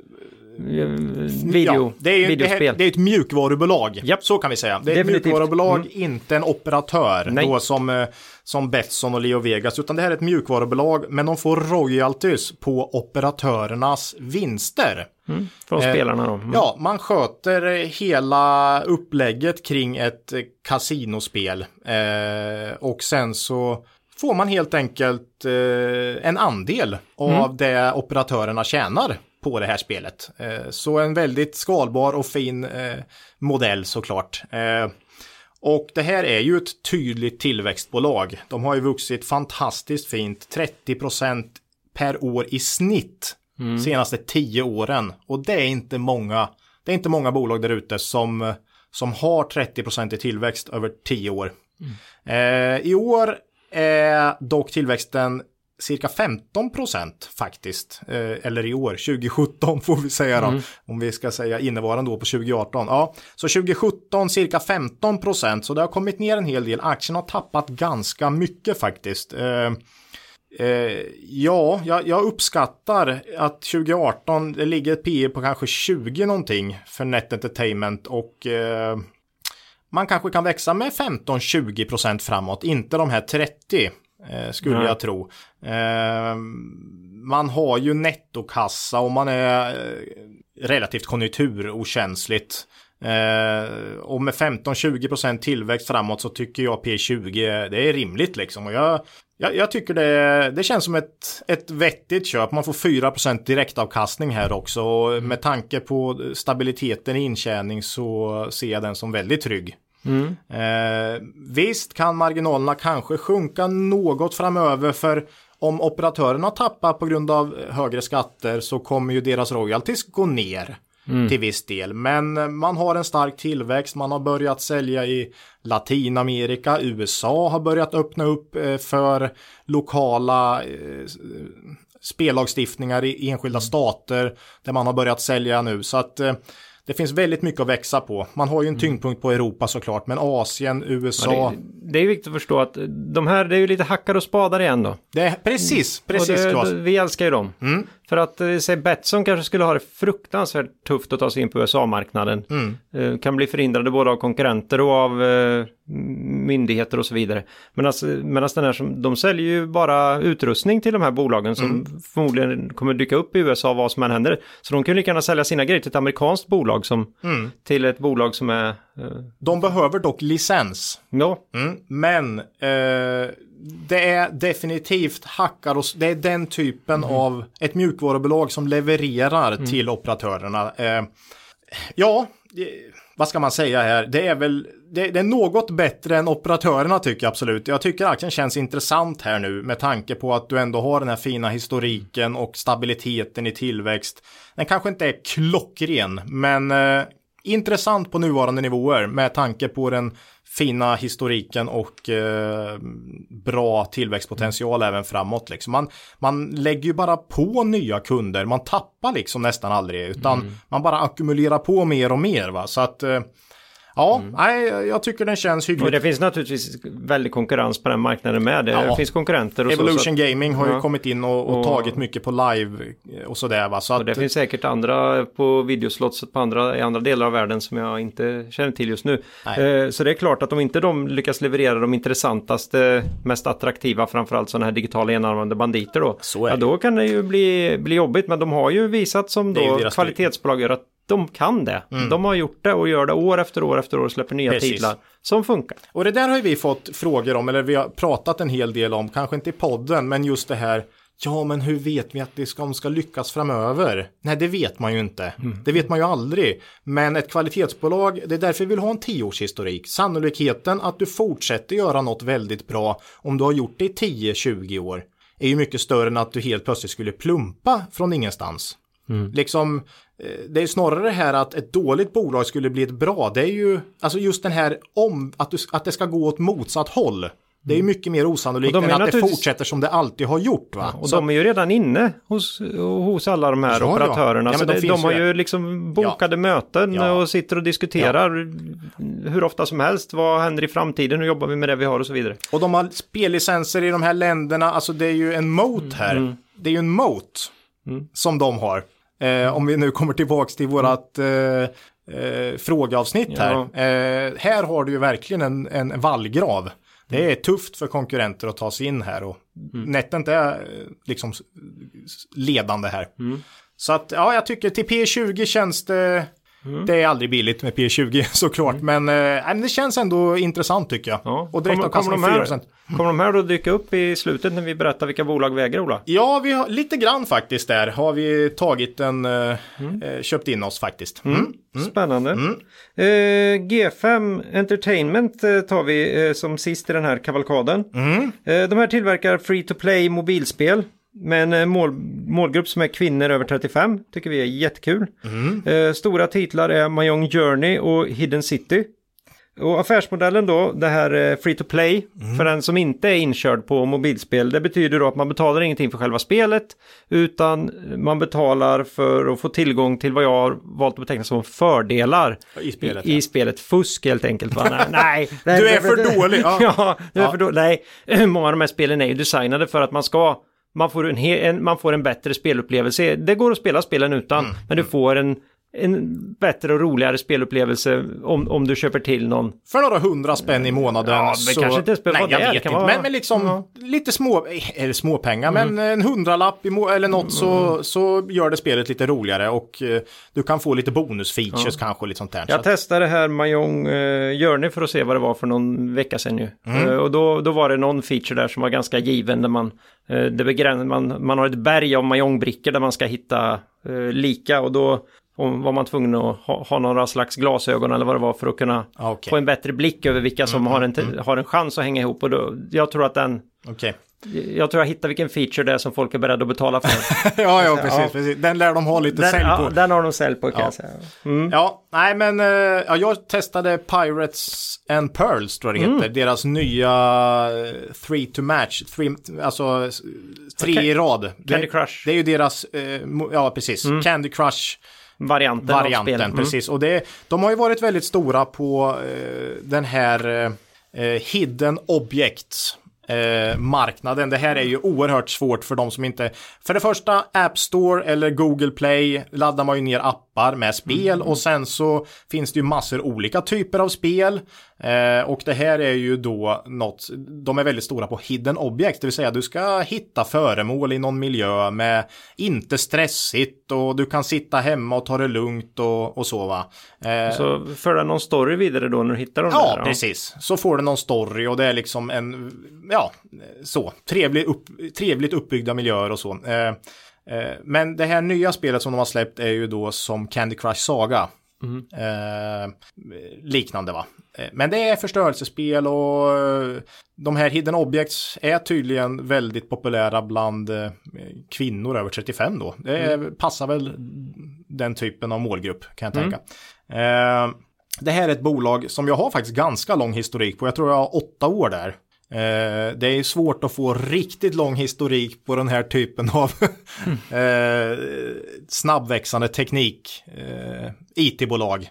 video, ja, det är ju, videospel. Det, är, det är ett mjukvarubolag, yep. så kan vi säga. Det är Definitivt. ett mjukvarubolag, mm. inte en operatör Nej. då som, eh, som Betsson och Leo Vegas, utan det här är ett mjukvarubolag, men de får royalties på operatörernas vinster. Mm, från eh, spelarna då. Mm. Ja, man sköter hela upplägget kring ett kasinospel eh, och sen så får man helt enkelt eh, en andel av mm. det operatörerna tjänar på det här spelet. Eh, så en väldigt skalbar och fin eh, modell såklart. Eh, och det här är ju ett tydligt tillväxtbolag. De har ju vuxit fantastiskt fint, 30% per år i snitt mm. senaste 10 åren. Och det är inte många, det är inte många bolag där ute som, som har 30% i tillväxt över 10 år. Mm. Eh, I år är dock tillväxten cirka 15 procent faktiskt. Eh, eller i år, 2017 får vi säga då. Mm. Om vi ska säga innevarande då på 2018. Ja, så 2017 cirka 15 procent. Så det har kommit ner en hel del. Aktien har tappat ganska mycket faktiskt. Eh, eh, ja, jag, jag, uppskattar att 2018 det ligger ett P på kanske 20 någonting för Net Entertainment och eh, man kanske kan växa med 15-20 procent framåt, inte de här 30 eh, skulle Nej. jag tro. Eh, man har ju nettokassa och man är eh, relativt konjunkturokänsligt. Eh, och med 15-20% tillväxt framåt så tycker jag P20 det är rimligt liksom. Och jag, jag, jag tycker det, det känns som ett, ett vettigt köp. Man får 4% direktavkastning här också. Och med tanke på stabiliteten i intjäning så ser jag den som väldigt trygg. Mm. Eh, visst kan marginalerna kanske sjunka något framöver för om operatörerna tappar på grund av högre skatter så kommer ju deras royalties gå ner mm. till viss del. Men man har en stark tillväxt, man har börjat sälja i Latinamerika, USA har börjat öppna upp eh, för lokala eh, spellagstiftningar i enskilda stater där man har börjat sälja nu. Så att eh, det finns väldigt mycket att växa på. Man har ju en mm. tyngdpunkt på Europa såklart, men Asien, USA. Ja, det, det, är viktigt att förstå att de här, det är ju lite hackar och spadar igen då. Det precis, precis. Det, vi älskar ju dem. Mm. För att eh, säg Betsson kanske skulle ha det fruktansvärt tufft att ta sig in på USA-marknaden. Mm. Eh, kan bli förhindrade både av konkurrenter och av eh, myndigheter och så vidare. Medan den här som, de säljer ju bara utrustning till de här bolagen som mm. förmodligen kommer dyka upp i USA vad som än händer. Så de kan ju lika gärna sälja sina grejer till ett amerikanskt bolag som mm. till ett bolag som är... Eh, de behöver dock licens. Ja. Mm. Men eh, det är definitivt hackar och det är den typen mm. av ett mjukvarubolag som levererar mm. till operatörerna. Eh, ja, vad ska man säga här? Det är väl det, det, är något bättre än operatörerna tycker jag absolut. Jag tycker aktien känns intressant här nu med tanke på att du ändå har den här fina historiken och stabiliteten i tillväxt. Den kanske inte är klockren, men eh, intressant på nuvarande nivåer med tanke på den fina historiken och eh, bra tillväxtpotential även framåt. Liksom. Man, man lägger ju bara på nya kunder, man tappar liksom nästan aldrig utan mm. man bara ackumulerar på mer och mer. Va? Så att eh, Ja, mm. nej, jag tycker den känns hyggligt. Och det finns naturligtvis väldig konkurrens på den marknaden med. Det ja. finns konkurrenter och Evolution så. så att, Gaming har ju kommit in och, och, och, tagit mycket på live och sådär va. Så och det finns säkert andra på videoslotset på andra, i andra delar av världen som jag inte känner till just nu. Eh, så det är klart att om inte de lyckas leverera de intressantaste, mest attraktiva, framförallt sådana här digitala enarmade banditer då. Ja, då kan det ju bli, bli jobbigt. Men de har ju visat som då kvalitetsbolag gör att de kan det. Mm. De har gjort det och gör det år efter år efter år och släpper nya Precis. titlar som funkar. Och det där har vi fått frågor om, eller vi har pratat en hel del om, kanske inte i podden, men just det här Ja, men hur vet vi att det ska, de ska lyckas framöver? Nej, det vet man ju inte. Mm. Det vet man ju aldrig. Men ett kvalitetsbolag, det är därför vi vill ha en tioårshistorik. Sannolikheten att du fortsätter göra något väldigt bra om du har gjort det i 10-20 år är ju mycket större än att du helt plötsligt skulle plumpa från ingenstans. Mm. Liksom, eh, det är snarare det här att ett dåligt bolag skulle bli ett bra. Det är ju, alltså just den här om, att, du, att det ska gå åt motsatt håll. Det är mycket mer osannolikt än att det fortsätter som det alltid har gjort. Va? och så... de är ju redan inne hos, hos alla de här ja, operatörerna. Ja. Ja, så de, de har ju liksom bokade möten och sitter och diskuterar hur ofta som helst. Vad händer i framtiden? Hur jobbar vi med det vi har och så vidare. Och de har spellicenser i de här länderna. Alltså det är ju en mot här. Mm. Det är ju en mot mm. som de har. Eh, om vi nu kommer tillbaka till vårat eh, eh, frågeavsnitt här. Eh, här har du ju verkligen en, en vallgrav. Det är tufft för konkurrenter att ta sig in här och mm. Netent är eh, liksom ledande här. Mm. Så att ja, jag tycker till P20 känns det Mm. Det är aldrig billigt med P20 såklart, mm. men äh, det känns ändå intressant tycker jag. Ja. Och direkt kommer, kommer, de här, kommer de här då dyka upp i slutet när vi berättar vilka bolag vi äger, Ola? Ja, vi har, lite grann faktiskt där har vi tagit en, äh, mm. köpt in oss faktiskt. Mm. Mm. Spännande. Eh, G5 Entertainment eh, tar vi eh, som sist i den här kavalkaden. Eh, de här tillverkar free to play mobilspel. Med en eh, mål, målgrupp som är kvinnor över 35. Tycker vi är jättekul. Mm. Eh, stora titlar är Mahjong Journey och Hidden City. Och affärsmodellen då, det här eh, free to play, mm. för den som inte är inkörd på mobilspel, det betyder då att man betalar ingenting för själva spelet, utan man betalar för att få tillgång till vad jag har valt att beteckna som fördelar i spelet. I, ja. i spelet, fusk helt enkelt. Va? Nej, nej, du är för dålig. Ja, ja du är ja. för dålig. Nej, många av de här spelen är ju designade för att man ska man får en, en, man får en bättre spelupplevelse. Det går att spela spelen utan, mm. men du får en en bättre och roligare spelupplevelse om, om du köper till någon. För några hundra spänn i månaden. Ja, men så... kanske inte ens behöver vara jag det. vet Det inte. vara- Men, men liksom Ja. lite små, eh, eller småpengar, Mm. men en hundralapp i må- eller något så, så gör det spelet lite roligare och eh, du kan få lite bonusfeatures kanske och lite sånt där. Jag testade här Mahjong uh, Journey för att se vad det var för någon vecka sedan ju. Mm. Eh, och då, då var det någon feature där som var ganska given där man, uh, det begräns, man, man har ett berg av Mahjong-brickor där man ska hitta eh, lika och då om, var man tvungen att ha, ha några slags glasögon eller vad det var för att kunna Ja, okej. få en bättre blick över vilka som har, en, te- har en chans att hänga ihop. Och då, jag tror att den, Okej. jag tror jag hittar vilken feature det är som folk är beredda att betala för. ja, ja, precis, Ja. precis. Den lär de ha lite den, sälj på. ja, den har de sälj på kan Ja. jag säga. Mm. Ja, nej men eh, ja, jag testade Pirates and Pearls tror jag det Mm. heter. Deras nya eh, three to match, three, alltså tre Okej. i rad. Candy det, Crush. Det är ju deras, eh, ja precis, Candy Crush Varianten, av varianten, spel. Mm. precis. Och det, de har ju varit väldigt stora på eh, den här eh, eh, hidden objects. Eh, marknaden. Det här är ju oerhört svårt för de som inte... För det första, App Store eller Google Play laddar man ju ner appar med spel och sen så finns det ju massor olika typer av spel. Eh, och det här är ju då något, de är väldigt stora på hidden objects, det vill säga du ska hitta föremål i någon miljö med inte stressigt och du kan sitta hemma och ta det lugnt och, och så va. Eh, Så för den någon story vidare då när du hittar dem Ja, där? precis. Så får du någon story och det är liksom en, ja, så, trevlig upp, trevligt uppbyggda miljöer och så. Eh, men det här nya spelet som de har släppt är ju då som Candy Crush Saga. Eh, liknande va. Eh, Men det är förstörelsespel och eh, de här hidden objects är tydligen väldigt populära bland eh, kvinnor över 35 då. Det är, passar väl den typen av målgrupp kan jag tänka. Eh, det här är ett bolag som jag har faktiskt ganska lång historik på. Jag tror jag har åtta år där. Eh, det är svårt att få riktigt lång historik på den här typen av eh, snabbväxande teknik. Eh, IT-bolag.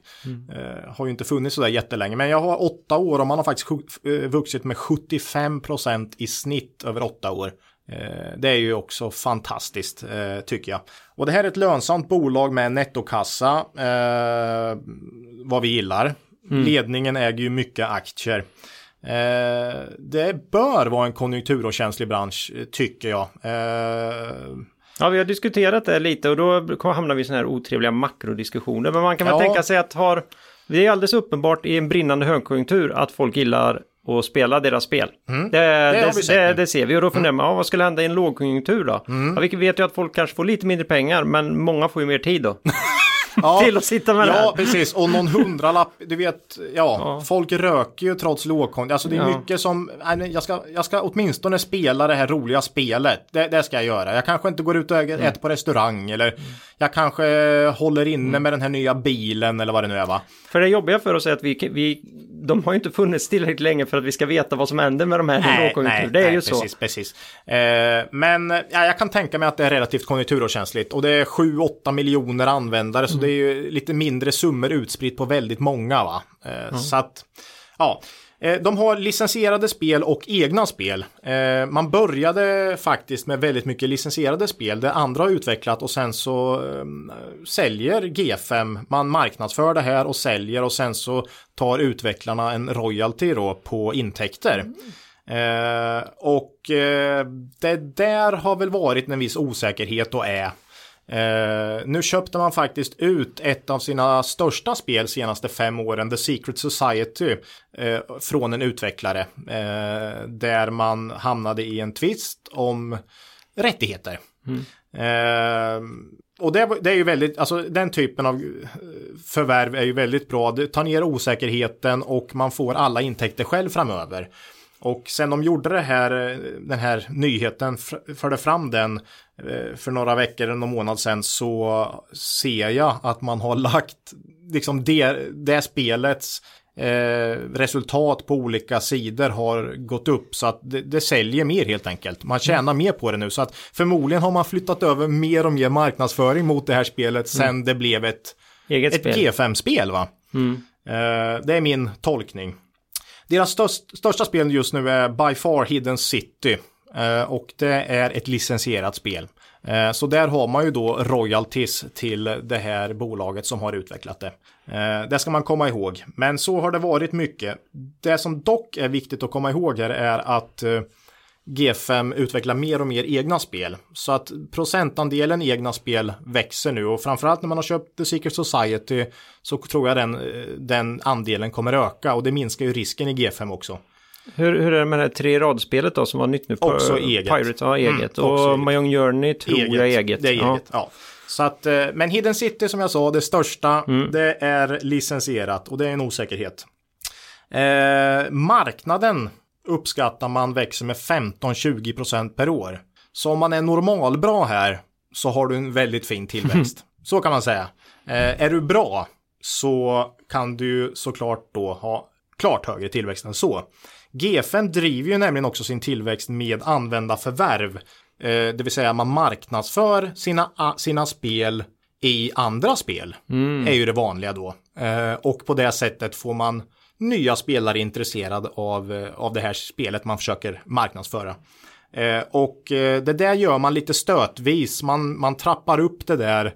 Eh, har ju inte funnits sådär jättelänge. Men jag har åtta år och man har faktiskt eh, vuxit med 75% i snitt över åtta år. Eh, Det är ju också fantastiskt tycker jag. Och det här är ett lönsamt bolag med nettokassa. Vad vi gillar. Ledningen äger ju mycket aktier. Eh, det bör vara en konjunkturokänslig bransch eh, tycker jag. Eh, Ja, vi har diskuterat det lite och då hamnar vi i sådana här otrevliga makrodiskussioner. Men man kan väl Ja. tänka sig att har... Det är alldeles uppenbart i en brinnande högkonjunktur att folk gillar att spela deras spel. Det, Mm. det, det, det, nu. Mm. ser vi och då funderar man, ja, vad skulle hända i en lågkonjunktur då? Ja, vi vet ju att folk kanske får lite mindre pengar, men många får ju mer tid då. ja, Till att sitta med det Ja, precis. Och någon hundralapp, du vet, ja, Ja. folk röker ju trots lågkonjunktur. Alltså det är Ja. mycket som, nej, jag ska, jag ska åtminstone spela det här roliga spelet. Det, det ska jag göra. Jag kanske inte går ut och äter Mm. på restaurang eller jag kanske håller inne Mm. med den här nya bilen eller vad det nu är va. För det jobbiga för oss är att vi, vi, de har ju inte funnits tillräckligt länge för att vi ska veta vad som händer med de här i lågkonjunktur. det är nej, ju precis, så. Precis. Eh, men ja, jag kan tänka mig att det är relativt konjunkturokänsligt och det är 7-8 miljoner användare så det är ju lite mindre summor utspritt på väldigt många va. Eh, Så att, ja. Eh, de har licensierade spel och egna spel. Eh, man började faktiskt med väldigt mycket licensierade spel. Det andra har utvecklat och sen så ehm, säljer G5. Man marknadsför det här och säljer och sen så tar utvecklarna en royalty då på intäkter. Mm. och det där har väl varit en viss osäkerhet och är. Eh, nu köpte man faktiskt ut ett av sina största spel senaste fem åren, The Secret Society, eh, från en utvecklare. Eh, där man hamnade i en tvist om rättigheter. Eh, och det, det är ju väldigt, alltså den typen av eh, förvärv är ju väldigt bra. Det tar ner osäkerheten och man får alla intäkter själv framöver. Och sen de gjorde det här, eh, den här nyheten, förde fram den eh, för några veckor eller någon månad sedan så ser jag att man har lagt liksom det, det spelets eh, resultat på olika sidor har gått upp så att det, det säljer mer helt enkelt. Man tjänar mer på det nu så att förmodligen har man flyttat över mer och mer marknadsföring mot det här spelet sen det blev ett, Eget ett spel. G5-spel va. Eh, det är min tolkning. Deras störst, största spel just nu är by far Hidden City. Eh, och det är ett licensierat spel. Eh, så där har man ju då royalties till det här bolaget som har utvecklat det. Eh, det ska man komma ihåg. Men så har det varit mycket. Det som dock är viktigt att komma ihåg här är att eh, G5 utvecklar mer och mer egna spel. Så att procentandelen egna spel växer nu och framförallt när man har köpt The Secret Society så tror jag den, den andelen kommer öka och det minskar ju risken i G5 också. Hur, hur är det med det här tre radspelet då som var nytt nu? På också eget. Pirates, ja eget. Mm, och Mahjong Journey tror eget. jag är eget. Det är eget, ja. ja. Så att, eh, men Hidden City som jag sa, det största, mm. det är licensierat och det är en osäkerhet. Eh, marknaden uppskattar man växer med 15-20% per år. Så om man är normalbra här så har du en väldigt fin tillväxt. så kan man säga. Eh, är du bra så kan du såklart då ha klart högre tillväxt än så. G5 driver ju nämligen också sin tillväxt med användarförvärv. Eh, det vill säga man marknadsför sina, sina spel i andra spel. Mm. Är ju det vanliga då. Eh, och på det sättet får man nya spelare intresserade av, eh, av det här spelet man försöker marknadsföra. Eh, och eh, det där gör man lite stötvis. Man, man trappar upp det där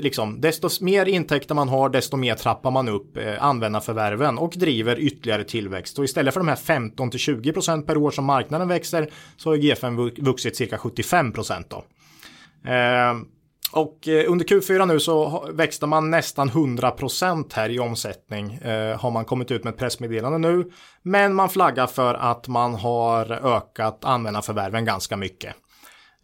liksom, desto mer intäkter man har, desto mer trappar man upp eh, användarförvärven och driver ytterligare tillväxt. Och istället för de här 15-20% per år som marknaden växer så har G5 vuxit cirka 75% då. Eh, och eh, under Q4 nu så växte man nästan 100 procent här i omsättning. Eh, har man kommit ut med ett pressmeddelande nu. Men man flaggar för att man har ökat användarförvärven ganska mycket.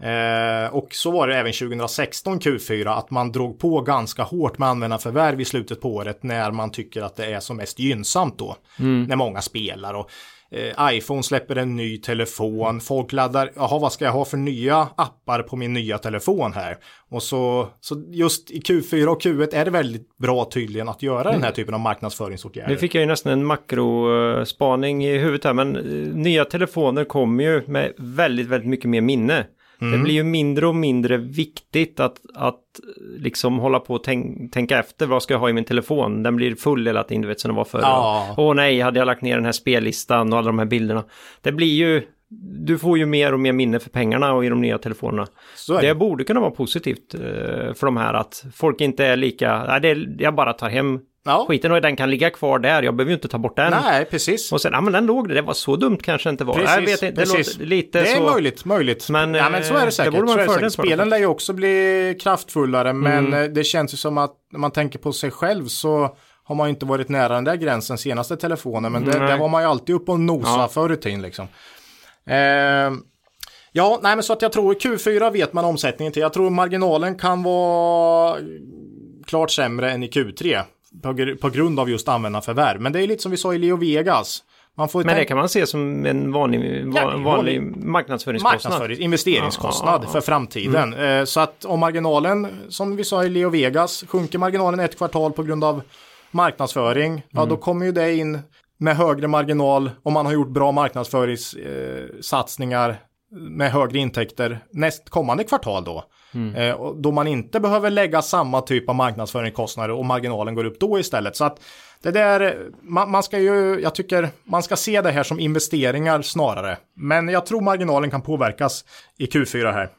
Eh, och så var det även 2016 Q4 att man drog på ganska hårt med användarförvärv i slutet på året när man tycker att det är som mest gynnsamt då. Mm. När många spelar och eh, iPhone släpper en ny telefon, folk laddar, jaha vad ska jag ha för nya appar på min nya telefon här? Och så, så just i Q4 och Q1 är det väldigt bra tydligen att göra mm. den här typen av marknadsföringsåtgärder. Nu fick jag ju nästan en makrospaning i huvudet här, men eh, nya telefoner kommer ju med väldigt, väldigt mycket mer minne. Mm. Det blir ju mindre och mindre viktigt att, att liksom hålla på och tänk, tänka efter vad ska jag ha i min telefon. Den blir full hela tiden, du vet som det var förr. Ja. Åh nej, hade jag lagt ner den här spellistan och alla de här bilderna. Det blir ju, du får ju mer och mer minne för pengarna och i de nya telefonerna. Det. det. borde kunna vara positivt eh, för de här att folk inte är lika, nej, det, jag bara tar hem Ja. Skiten och den kan ligga kvar där, jag behöver ju inte ta bort den. Nej, precis. Och sen, ja men den låg där, det var så dumt kanske inte var. Precis, jag vet inte, det precis. låter lite Det är så... möjligt, möjligt. Men, ja, men så är det säkert. Det borde vara säkert. Spelen lär ju också bli kraftfullare, men mm. Eh, det känns ju som att när man tänker på sig själv så har man ju inte varit nära den där gränsen senaste telefonen, men det, där var man ju alltid uppe och nosa ja. förr i tiden liksom. Eh, ja, nej men så att jag tror Q4 vet man omsättningen till. Jag tror marginalen kan vara klart sämre än i Q3 på, på grund av just användarförvärv. Men det är lite som vi sa i Leo Vegas. men det kan man se som en vanlig, ja, vanlig, marknadsföringskostnad. Marknadsföring, investeringskostnad ja, ja, för framtiden. Mm. Så att om marginalen, som vi sa i Leo Vegas, sjunker marginalen ett kvartal på grund av marknadsföring, mm. ja då kommer ju det in med högre marginal om man har gjort bra marknadsföringssatsningar eh, med högre intäkter näst kommande kvartal då. Mm. Eh, då man inte behöver lägga samma typ av marknadsföringskostnader och marginalen går upp då istället. Så att det där, man, man, ska ju, jag tycker man ska se det här som investeringar snarare. Men jag tror marginalen kan påverkas i Q4 här.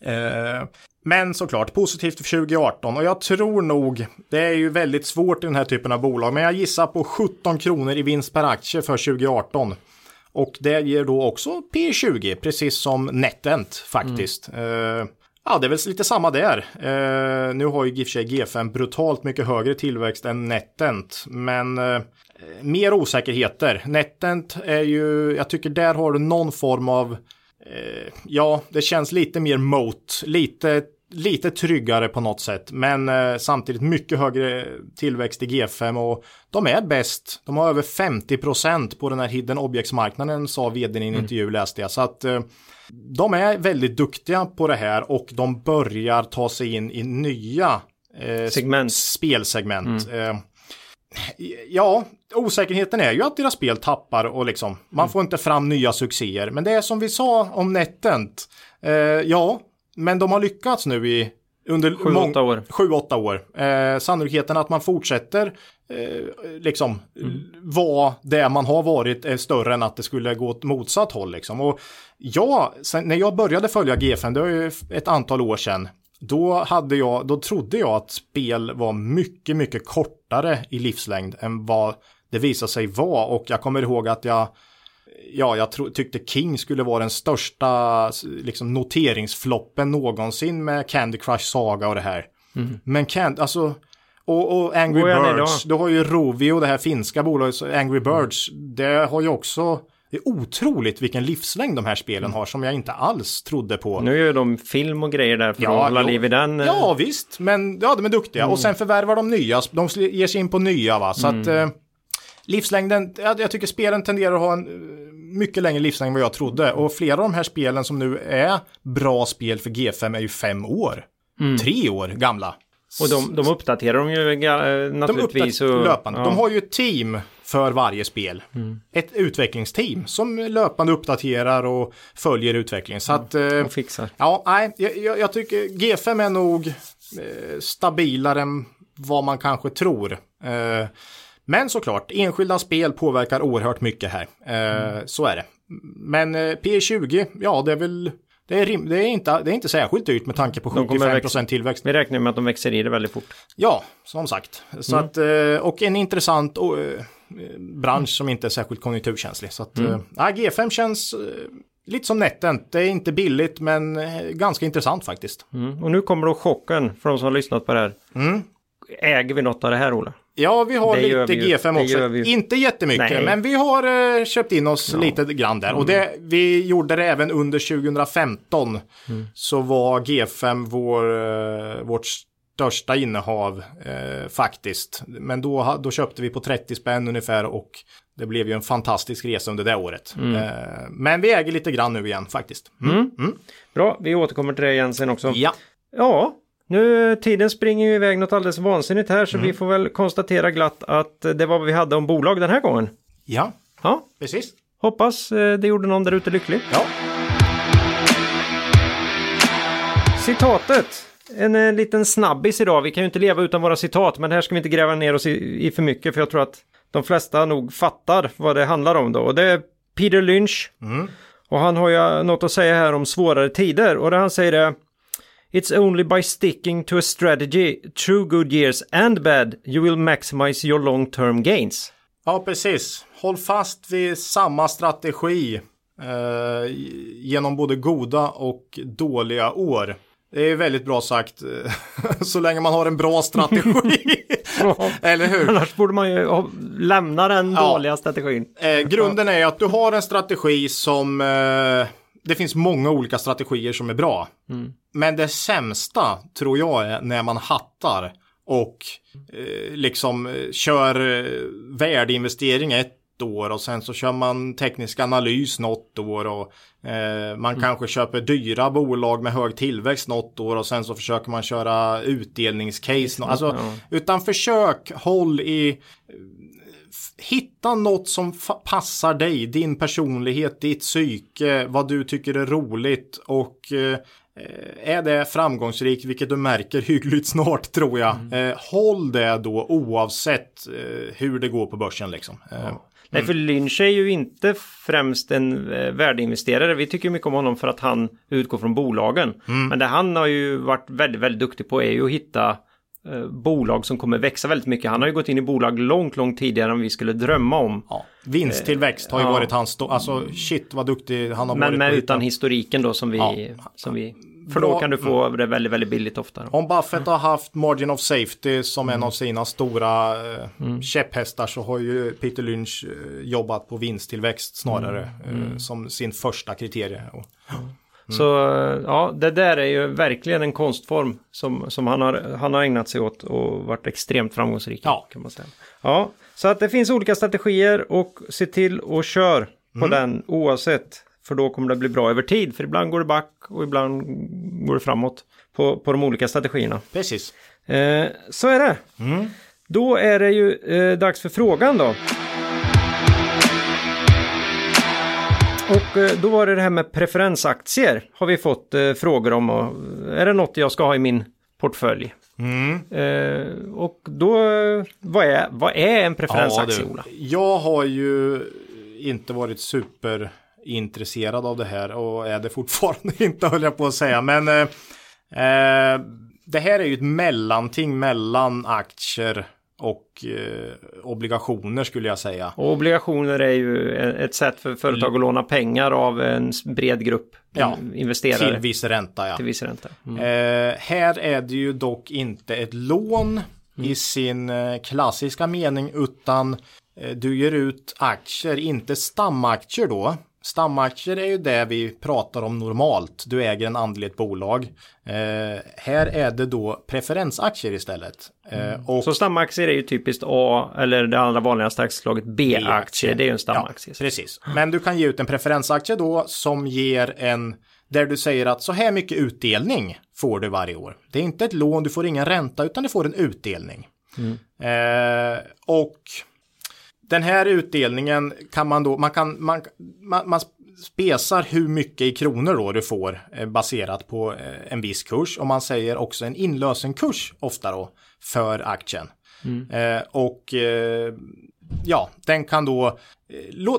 Eh, men såklart positivt för 2018 och jag tror nog, det är ju väldigt svårt i den här typen av bolag, men jag gissar på 17 kronor i vinst per aktie för 2018. Och det ger då också P20, precis som NetEnt faktiskt. Mm. Eh, Ja, det är väl lite samma där. Eh, nu har ju GIF G5 brutalt mycket högre tillväxt än NetEnt, men eh, mer osäkerheter. NetEnt är ju, jag tycker där har du någon form av, eh, ja, det känns lite mer mot, lite lite tryggare på något sätt, men eh, samtidigt mycket högre tillväxt i G5 och de är bäst. De har över 50 procent på den här hidden objects-marknaden sa vdn i en mm. intervju läste jag. Så att eh, de är väldigt duktiga på det här och de börjar ta sig in i nya eh, Segment. spelsegment. Mm. Eh, ja, osäkerheten är ju att deras spel tappar och liksom man mm. får inte fram nya succéer. Men det är som vi sa om Netent. Eh, ja, men de har lyckats nu i under 7-8 år. 7-8 år. Eh, sannolikheten att man fortsätter eh, liksom vad det man har varit är större än att det skulle gå åt motsatt håll liksom. Och ja, sen, när jag började följa G5, det var ju ett antal år sedan, då, hade jag, då trodde jag att spel var mycket, mycket kortare i livslängd än vad det visade sig vara. Och jag kommer ihåg att jag, ja, jag tro, tyckte King skulle vara den största liksom, noteringsfloppen någonsin med Candy Crush Saga och det här. Men Candy, alltså, och, och Angry Birds, då? du har ju Rovio, det här finska bolaget, Angry Birds, det har ju också, det är otroligt vilken livslängd de här spelen har som jag inte alls trodde på. Nu gör de film och grejer där för Ja, att hålla jo. liv i den. eh, Ja, visst, men ja, de är duktiga. Och sen förvärvar de nya, de ger sig in på nya va. Så att eh, livslängden, jag, jag tycker spelen tenderar att ha en eh, mycket längre livslängd än vad jag trodde. Och flera av de här spelen som nu är bra spel för G5 är ju fem år. Tre år gamla. Och de, de uppdaterar de ju eh, De naturligtvis. och, löpande. ja. De har ju ett team för varje spel. Ett utvecklingsteam som löpande uppdaterar och följer utvecklingen. Så att... Eh, och fixar. Ja, nej, jag, jag, tycker G5 är nog eh, stabilare än vad man kanske tror. Eh, men såklart, enskilda spel påverkar oerhört mycket här. Eh, Så är det. Men eh, P20, ja det är väl, det är, rim, det är, inte, det är inte särskilt dyrt med tanke på De kommer 75% tillväxt. Vi räknar med att de växer i det väldigt fort. Ja, som sagt. Så att, eh, och en intressant oh, eh, bransch som inte är särskilt konjunkturkänslig. Så att, eh, ja, G5 känns lite som netten. Det är inte billigt men ganska intressant faktiskt. Mm. Och nu kommer då chocken för de som har lyssnat på det här. Äger vi något av det här Ola? Ja, vi har Det lite vi ju. G5 Det också. vi. Inte jättemycket, Nej. men vi har eh, köpt in oss lite grann där. Och det, vi gjorde det även under 2015. Så var G5 vår, eh, vårt största innehav eh, faktiskt. Men då, då köpte vi på 30 spänn ungefär och det blev ju en fantastisk resa under det året. Eh, men vi äger lite grann nu igen faktiskt. Mm. Bra, vi återkommer till det igen sen också. Ja, Ja, nu tiden springer ju iväg något alldeles vansinnigt här så vi får väl konstatera glatt att det var vad vi hade om bolag den här gången. ja, Ja, precis. hoppas eh, det gjorde någon där ute lycklig. Ja. Citatet. En eh, liten snabbis idag. Vi kan ju inte leva utan våra citat, men här ska vi inte gräva ner oss i, i för mycket, för jag tror att de flesta nog fattar vad det handlar om då. Och det är Peter Lynch. Och han har ju något att säga här om svårare tider. Och det han säger är It's only by sticking to a strategy through good years and bad you will maximize your long term gains. Ja, precis. Håll fast vid samma strategi eh, genom både goda och dåliga år. Det är väldigt bra sagt, eh, så länge man har en bra strategi. Eller hur? Annars borde man ju lämna den Ja. dåliga strategin. Eh, grunden är att du har en strategi som... Eh, det finns många olika strategier som är bra. Men det sämsta tror jag är när man hattar och eh, liksom eh, kör eh, värdeinvestering ett år och sen så kör man teknisk analys något år och eh, man kanske köper dyra bolag med hög tillväxt något år och sen så försöker man köra utdelningscase. Alltså, Utan försök håll i hitta något som passar dig, din personlighet, ditt psyke, vad du tycker är roligt och eh, är det framgångsrikt, vilket du märker hyggligt snart tror jag, eh, håll det då oavsett eh, hur det går på börsen liksom. Eh, Nej, för Lynch är ju inte främst en eh, värdeinvesterare. Vi tycker mycket om honom för att han utgår från bolagen. Men det han har ju varit väldigt, väldigt duktig på är ju att hitta bolag som kommer växa väldigt mycket. Han har ju gått in i bolag långt, långt tidigare än vi skulle drömma om. ja. Vinsttillväxt har ju ja. varit hans, alltså shit vad duktig han har Men varit. att utan historiken då som vi... Ja. Som vi för då kan du få det väldigt, väldigt billigt ofta. Om Buffett har haft margin of safety som en av sina stora eh, käpphästar så har ju Peter Lynch eh, jobbat på vinsttillväxt snarare eh, som sin första kriterie. Och, Så eh, ja, det där är ju verkligen en konstform som, som han, har, han har ägnat sig åt och varit extremt framgångsrik Ja. kan man säga. Ja, så att det finns olika strategier och se till och kör på den oavsett. För då kommer det bli bra över tid. För ibland går det back och ibland går det framåt på, på de olika strategierna. precis. Eh, så är det. Då är det ju eh, dags för frågan då. Och eh, då var det det här med preferensaktier har vi fått eh, frågor om. Och, är det något jag ska ha i min portfölj? Eh, och då, vad är, vad är en preferensaktie, Ja, Ola? jag har ju inte varit superintresserad av det här och är det fortfarande inte höll jag på att säga. Men eh, eh, det här är ju ett mellanting mellan aktier och eh, obligationer skulle jag säga. Och obligationer är ju ett sätt för företag att låna pengar av en bred grupp Ja, investerare Till viss ränta ja. till viss ränta. Mm. Eh, här är det ju dock inte ett lån i sin eh, klassiska mening utan eh, du ger ut aktier, inte stamaktier då. Stamaktier är ju det vi pratar om normalt. Du äger en andel i ett bolag. Eh, här är det då preferensaktier istället. Eh, och Så stamaktier är ju typiskt A eller det andra vanligaste aktieslaget B-aktie. B-aktie. Det är ju en stamaktie. Ja, precis. Men du kan ge ut en preferensaktie då som ger en där du säger att så här mycket utdelning får du varje år. Det är inte ett lån, du får ingen ränta utan du får en utdelning. Eh, och den här utdelningen kan man då, man kan, man, man, man spesar hur mycket i kronor då du får eh, baserat på eh, en viss kurs och man säger också en inlösenkurs ofta då för aktien. Eh, och eh, ja, den kan då,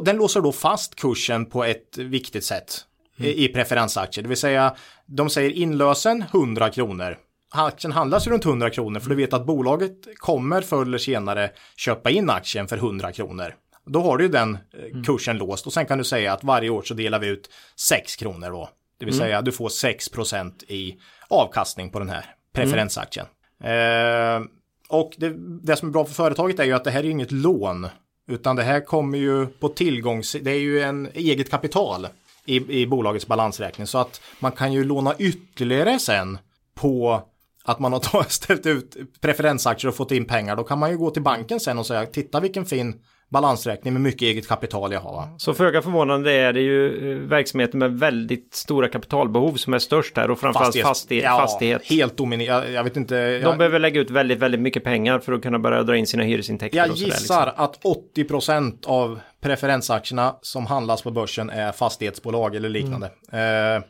den låser då fast kursen på ett viktigt sätt i- i preferensaktier. Det vill säga, de säger inlösen 100 kronor. Aktien handlas ju runt 100 kronor för du vet att bolaget kommer förr eller senare köpa in aktien för 100 kronor. Då har du ju den eh, kursen låst och sen kan du säga att varje år så delar vi ut 6 kronor då. Det vill säga du får 6% i avkastning på den här preferensaktien. Eh, och det, det som är bra för företaget är ju att det här är inget lån. Utan det här kommer ju på tillgångs... Det är ju en eget kapital i, i bolagets balansräkning. Så att man kan ju låna ytterligare sen på att man har ställt ut preferensaktier och fått in pengar. Då kan man ju gå till banken sen och säga titta vilken fin balansräkning med mycket eget kapital jag har. va?" Så föga förvånande är det ju eh, verksamheter med väldigt stora kapitalbehov som är störst här och framförallt fastighet. ja, fastighet. Helt dominerande. Jag, jag vet inte. De Jag, behöver lägga ut väldigt, väldigt mycket pengar för att kunna börja dra in sina hyresintäkter. jag sådär, gissar liksom. att 80% av preferensaktierna som handlas på börsen är fastighetsbolag eller liknande. Mm. Eh,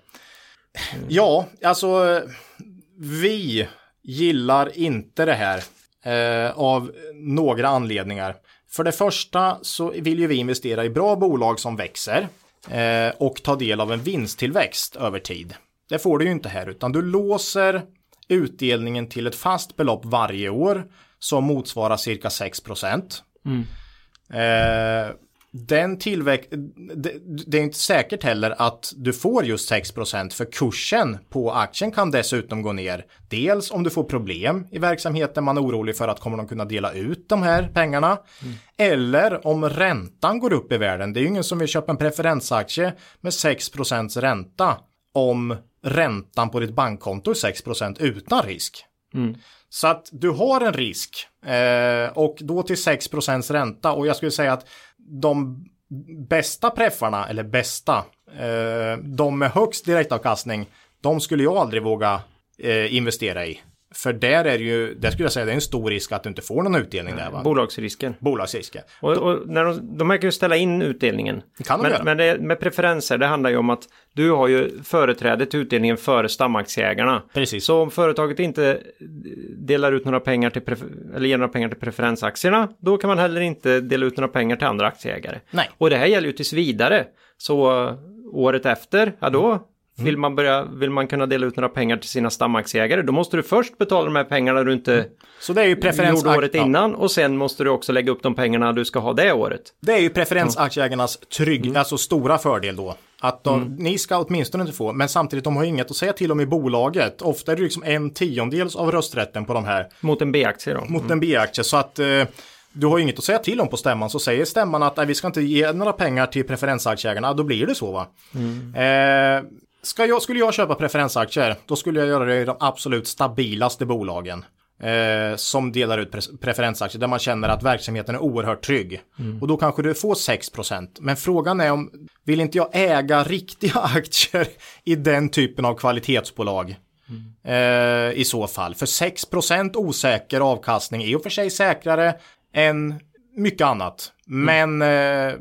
ja, alltså vi gillar inte det här eh, av några anledningar. För det första så vill ju vi investera i bra bolag som växer eh, och ta del av en vinsttillväxt över tid. Det får du ju inte här utan du låser utdelningen till ett fast belopp varje år som motsvarar cirka 6 Eh, den tillväxt, det, det är inte säkert heller att du får just 6% för kursen på aktien kan dessutom gå ner. Dels om du får problem i verksamheten, man är orolig för att kommer de kunna dela ut de här pengarna. Eller om räntan går upp i världen. Det är ju ingen som vill köpa en preferensaktie med 6% ränta om räntan på ditt bankkonto är 6% utan risk. Så att du har en risk eh, och då till 6% ränta och jag skulle säga att de bästa preffarna, eller bästa, eh, de med högst direktavkastning, de skulle jag aldrig våga eh, investera i. För där är det ju, där skulle jag säga det är en stor risk att du inte får någon utdelning där va? Bolagsrisken. Bolagsrisker. Och, och när de, de här kan ju ställa in utdelningen. kan de men göra. men det, med preferenser, det handlar ju om att du har ju företräde till utdelningen före stamaktieägarna. Precis. Så om företaget inte delar ut några pengar till, eller ger några pengar till preferensaktierna, då kan man heller inte dela ut några pengar till andra aktieägare. Nej. Och det här gäller ju tills vidare. Så året efter, ja då Mm. vill man, börja, vill man kunna dela ut några pengar till sina stamaktieägare, då måste du först betala de här pengarna du inte Så det är ju preferens... gjorde året innan och sen måste du också lägga upp de pengarna du ska ha det året. Det är ju preferensaktieägarnas trygg, Mm. alltså stora fördel då. Att de, ni ska åtminstone inte få, men samtidigt de har inget att säga till om i bolaget. Ofta är det liksom en tiondels av rösträtten på de här Mot en B-aktie då. mot en B-aktie. Så att eh, du har inget att säga till om på stämman. Så säger stämman att nej, vi ska inte ge några pengar till preferensaktieägarna, då blir det så va. Eh, ska jag, skulle jag köpa preferensaktier, då skulle jag göra det i de absolut stabilaste bolagen. Eh, som delar ut pre- preferensaktier där man känner att verksamheten är oerhört trygg. Och då kanske du får 6%. Men frågan är om, vill inte jag äga riktiga aktier i den typen av kvalitetsbolag? eh, i så fall. För 6% osäker avkastning är i och för sig säkrare än mycket annat. Men eh,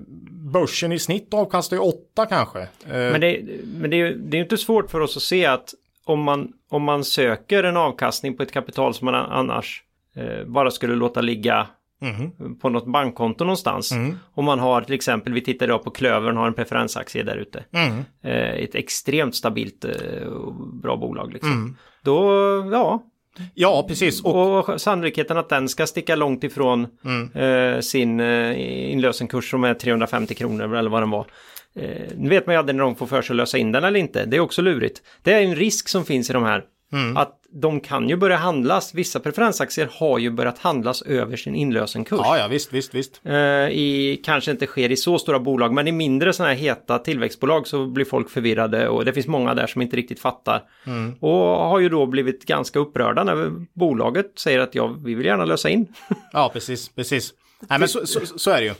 börsen i snitt avkastar ju 8 kanske. Eh, Men, det, men det, är det är inte svårt för oss att se att om man, om man söker en avkastning på ett kapital som man annars eh, bara skulle låta ligga Mhm. på något bankkonto någonstans. Mm. Om man har till exempel, vi tittar idag på Klövern, har en preferensaktie där ute. Mm. Ett extremt stabilt och bra bolag liksom. Mm. Då, ja, Ja, precis. Och, och sannolikheten att den ska sticka långt ifrån Mm. eh, sin eh, inlösenkurs som är 350 kronor eller vad den var. Eh, nu vet man ju aldrig när de får för sig att lösa in den eller inte. Det är också lurigt. Det är en risk som finns i de här. Mm. Att de kan ju börja handlas. Vissa preferensaktier har ju börjat handlas över sin inlösenkurs. ja, ja, visst, visst, visst. Eh, i, kanske inte sker i så stora bolag, men i mindre sådana här heta tillväxtbolag så blir folk förvirrade och det finns många där som inte riktigt fattar. Mm. Och har ju då blivit ganska upprörda när bolaget säger att ja, vi vill gärna lösa in. Ja, precis, precis. Nej, men så, så, så är det ju.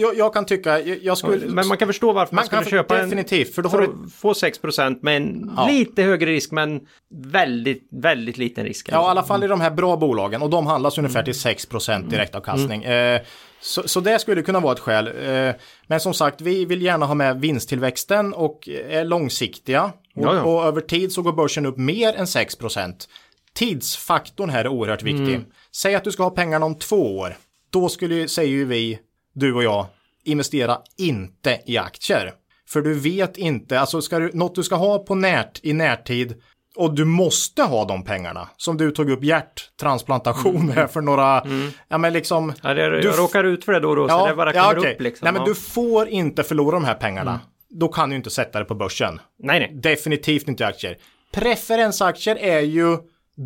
Jag, jag kan tycka, jag, skulle... Men man kan förstå varför man, Man skulle kan köpa definitivt, för då har att få 6 med en Ja. lite högre risk men väldigt, väldigt liten risk. Ja, i alla fall i de här bra bolagen och de handlas ungefär till 6 direktavkastning. Eh, så, så det skulle kunna vara ett skäl. Eh, men som sagt, vi vill gärna ha med vinsttillväxten och är långsiktiga. Och, och över tid så går börsen upp mer än 6% Tidsfaktorn här är oerhört viktig. Säg att du ska ha pengarna om två år. Då skulle, säger ju vi, du och jag, investera inte i aktier. För du vet inte, alltså ska du, något du ska ha på närt, i närtid och du måste ha de pengarna. Som du tog upp hjärttransplantation här för några, ja men liksom. Ja, det, du jag råkar ut för det då och då, så det bara kommer okej. upp liksom. Nej men ja. du får inte förlora de här pengarna. Då kan du inte sätta det på börsen. nej, nej. Definitivt inte aktier. Preferensaktier är ju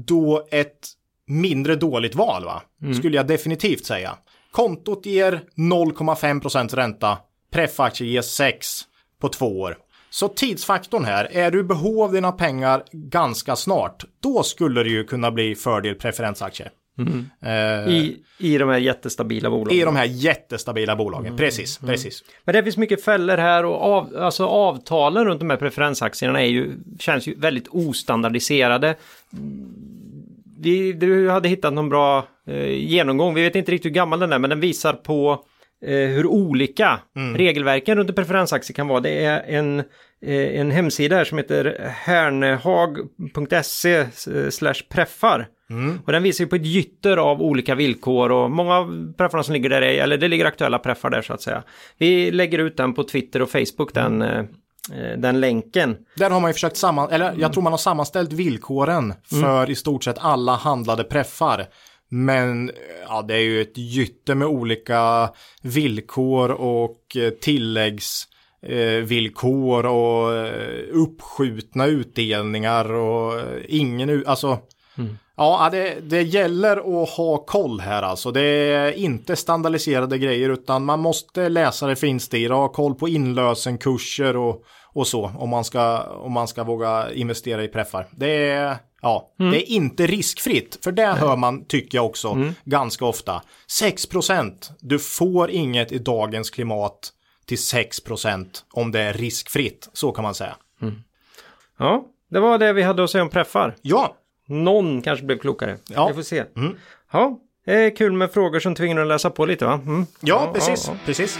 då ett mindre dåligt val va? Skulle jag definitivt säga. Kontot ger 0,5% ränta. Preffaktier ger 6 på två år. Så tidsfaktorn här, är du i behov av dina pengar ganska snart, då skulle det ju kunna bli fördel preferensaktier. Eh, I, I de här jättestabila bolagen. I de här jättestabila bolagen, precis, precis. Men det finns mycket fällor här och av, alltså avtalen runt de här preferensaktierna är ju, känns ju väldigt ostandardiserade. Vi, du hade hittat någon bra eh, genomgång, vi vet inte riktigt hur gammal den är, men den visar på eh, hur olika regelverken runt en preferensaktie kan vara. Det är en, eh, en hemsida här som heter hernehag.se eh, slash preffar. Och den visar ju på ett gytter av olika villkor och många av preffarna som ligger där är, eller det ligger aktuella preffar där så att säga. Vi lägger ut den på Twitter och Facebook, den, eh, eh, Eh, den länken. Där har man ju försökt samman, eller jag tror man har sammanställt villkoren för i stort sett alla handlade preffar. Men eh, ja, det är ju ett gytte med olika villkor och eh, tilläggsvillkor eh, och uppskjutna utdelningar och ingen, alltså Ja, det, det gäller att ha koll här alltså. Det är inte standardiserade grejer utan man måste läsa det finstiga, ha koll på inlösenkurser och, och så om man, ska, om man ska våga investera i preffar. Det är, ja, det är inte riskfritt, för det hör man, tycker jag också, ganska ofta. 6% du får inget i dagens klimat till 6% om det är riskfritt, så kan man säga. Ja, det var det vi hade att säga om preffar. Ja, Någon kanske blev klokare. Ja. Vi får se. Ja, det är kul med frågor som tvingar att läsa på lite va? Mm. ja, precis, ja. precis.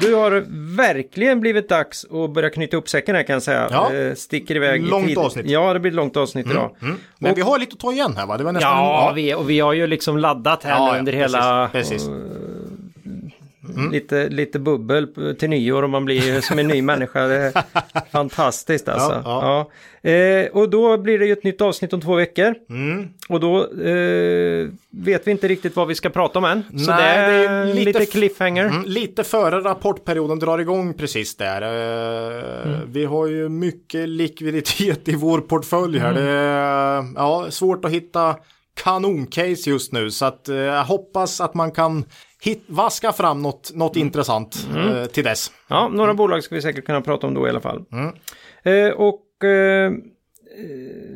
Du har verkligen blivit dags att börja knyta upp säcken här kan jag säga. Ja. Eh, Sticker iväg i Långt tid. avsnitt. Ja, det blir ett långt avsnitt idag. Men Och- vi har lite att ta igen här va? Det var nästan, Ja, Vi, och vi har ju liksom laddat här Ja, nu ja, under precis, hela... precis. Mm. Lite, lite bubbel till nyår och man blir som en ny människa. Det är fantastiskt alltså. Ja, Ja, Eh, och då blir det ju ett nytt avsnitt om två veckor. Mm. Och då eh, vet vi inte riktigt vad vi ska prata om än. Så Nej, det är, det är lite, lite cliffhanger. Mm, lite före rapportperioden drar igång precis där. Eh, Vi har ju mycket likviditet i vår portfölj här. Det är ja, svårt att hitta kanoncase just nu så att eh, jag hoppas att man kan hit, vaska fram något, något intressant eh, till dess. Ja, några bolag ska vi säkert kunna prata om då i alla fall. Mm. Eh, och eh,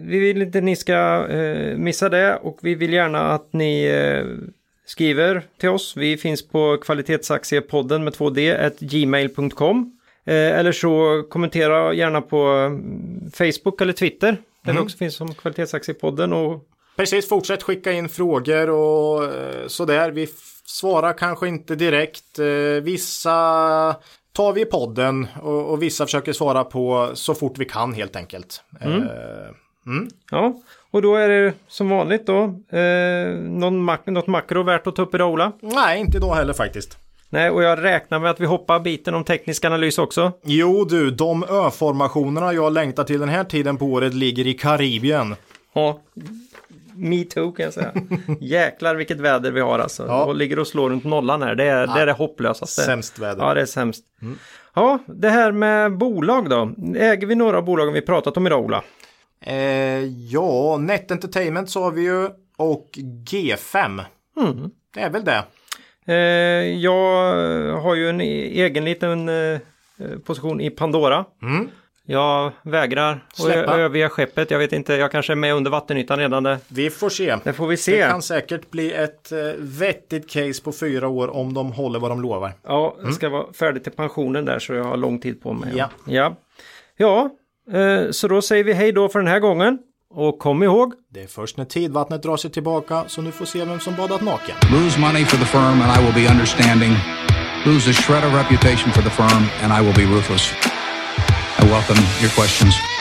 vi vill inte ni ska eh, missa det och vi vill gärna att ni eh, skriver till oss. Vi finns på kvalitetsaktiepodden med 2D, at gmail.com. Eh, eller så kommentera gärna på mm, Facebook eller Twitter. Där vi också finns som kvalitetsaktiepodden och Precis, fortsätt skicka in frågor och sådär. Vi svarar kanske inte direkt. Eh, Vissa tar vi i podden och, och vissa försöker svara på så fort vi kan helt enkelt. Mm. Eh, mm. Ja, och då är det som vanligt då eh, mak något makro värt att ta upp idag Ola? Nej, inte idag heller faktiskt. Nej, och jag räknar med att vi hoppar biten om teknisk analys också. Jo du, de öformationerna jag längtar till den här tiden på året ligger i Karibien. Ja, me too kan jag säga. Jäklar vilket väder vi har alltså. Ja. Och ligger och slår runt nollan här. Det är, ja. det, är det hopplösaste. Sämst väder. Ja, det är sämst. Mm. Ja, det här med bolag då. Äger vi några av bolagen vi pratat om idag, Ola? Eh, ja, Net Entertainment sa vi ju och G5. Mm. Det är väl det. Eh, jag har ju en egen liten eh, position i Pandora. Mm. Jag vägrar Släppa. överge skeppet. Jag vet inte, jag kanske är med under vattenytan redan. Där. Vi får se. Det får vi se. Det kan säkert bli ett eh, vettigt case på fyra år om de håller vad de lovar. Ja, mm. ska vara färdig till pensionen där så jag har lång tid på mig. Ja. Ja, ja eh, så då säger vi hej då för den här gången. Och kom ihåg. Det är först när tidvattnet drar sig tillbaka så nu får se vem som badat naken. Lose money for the firm and I will be understanding. Lose a shred of reputation for the firm and I will be ruthless. I welcome your questions.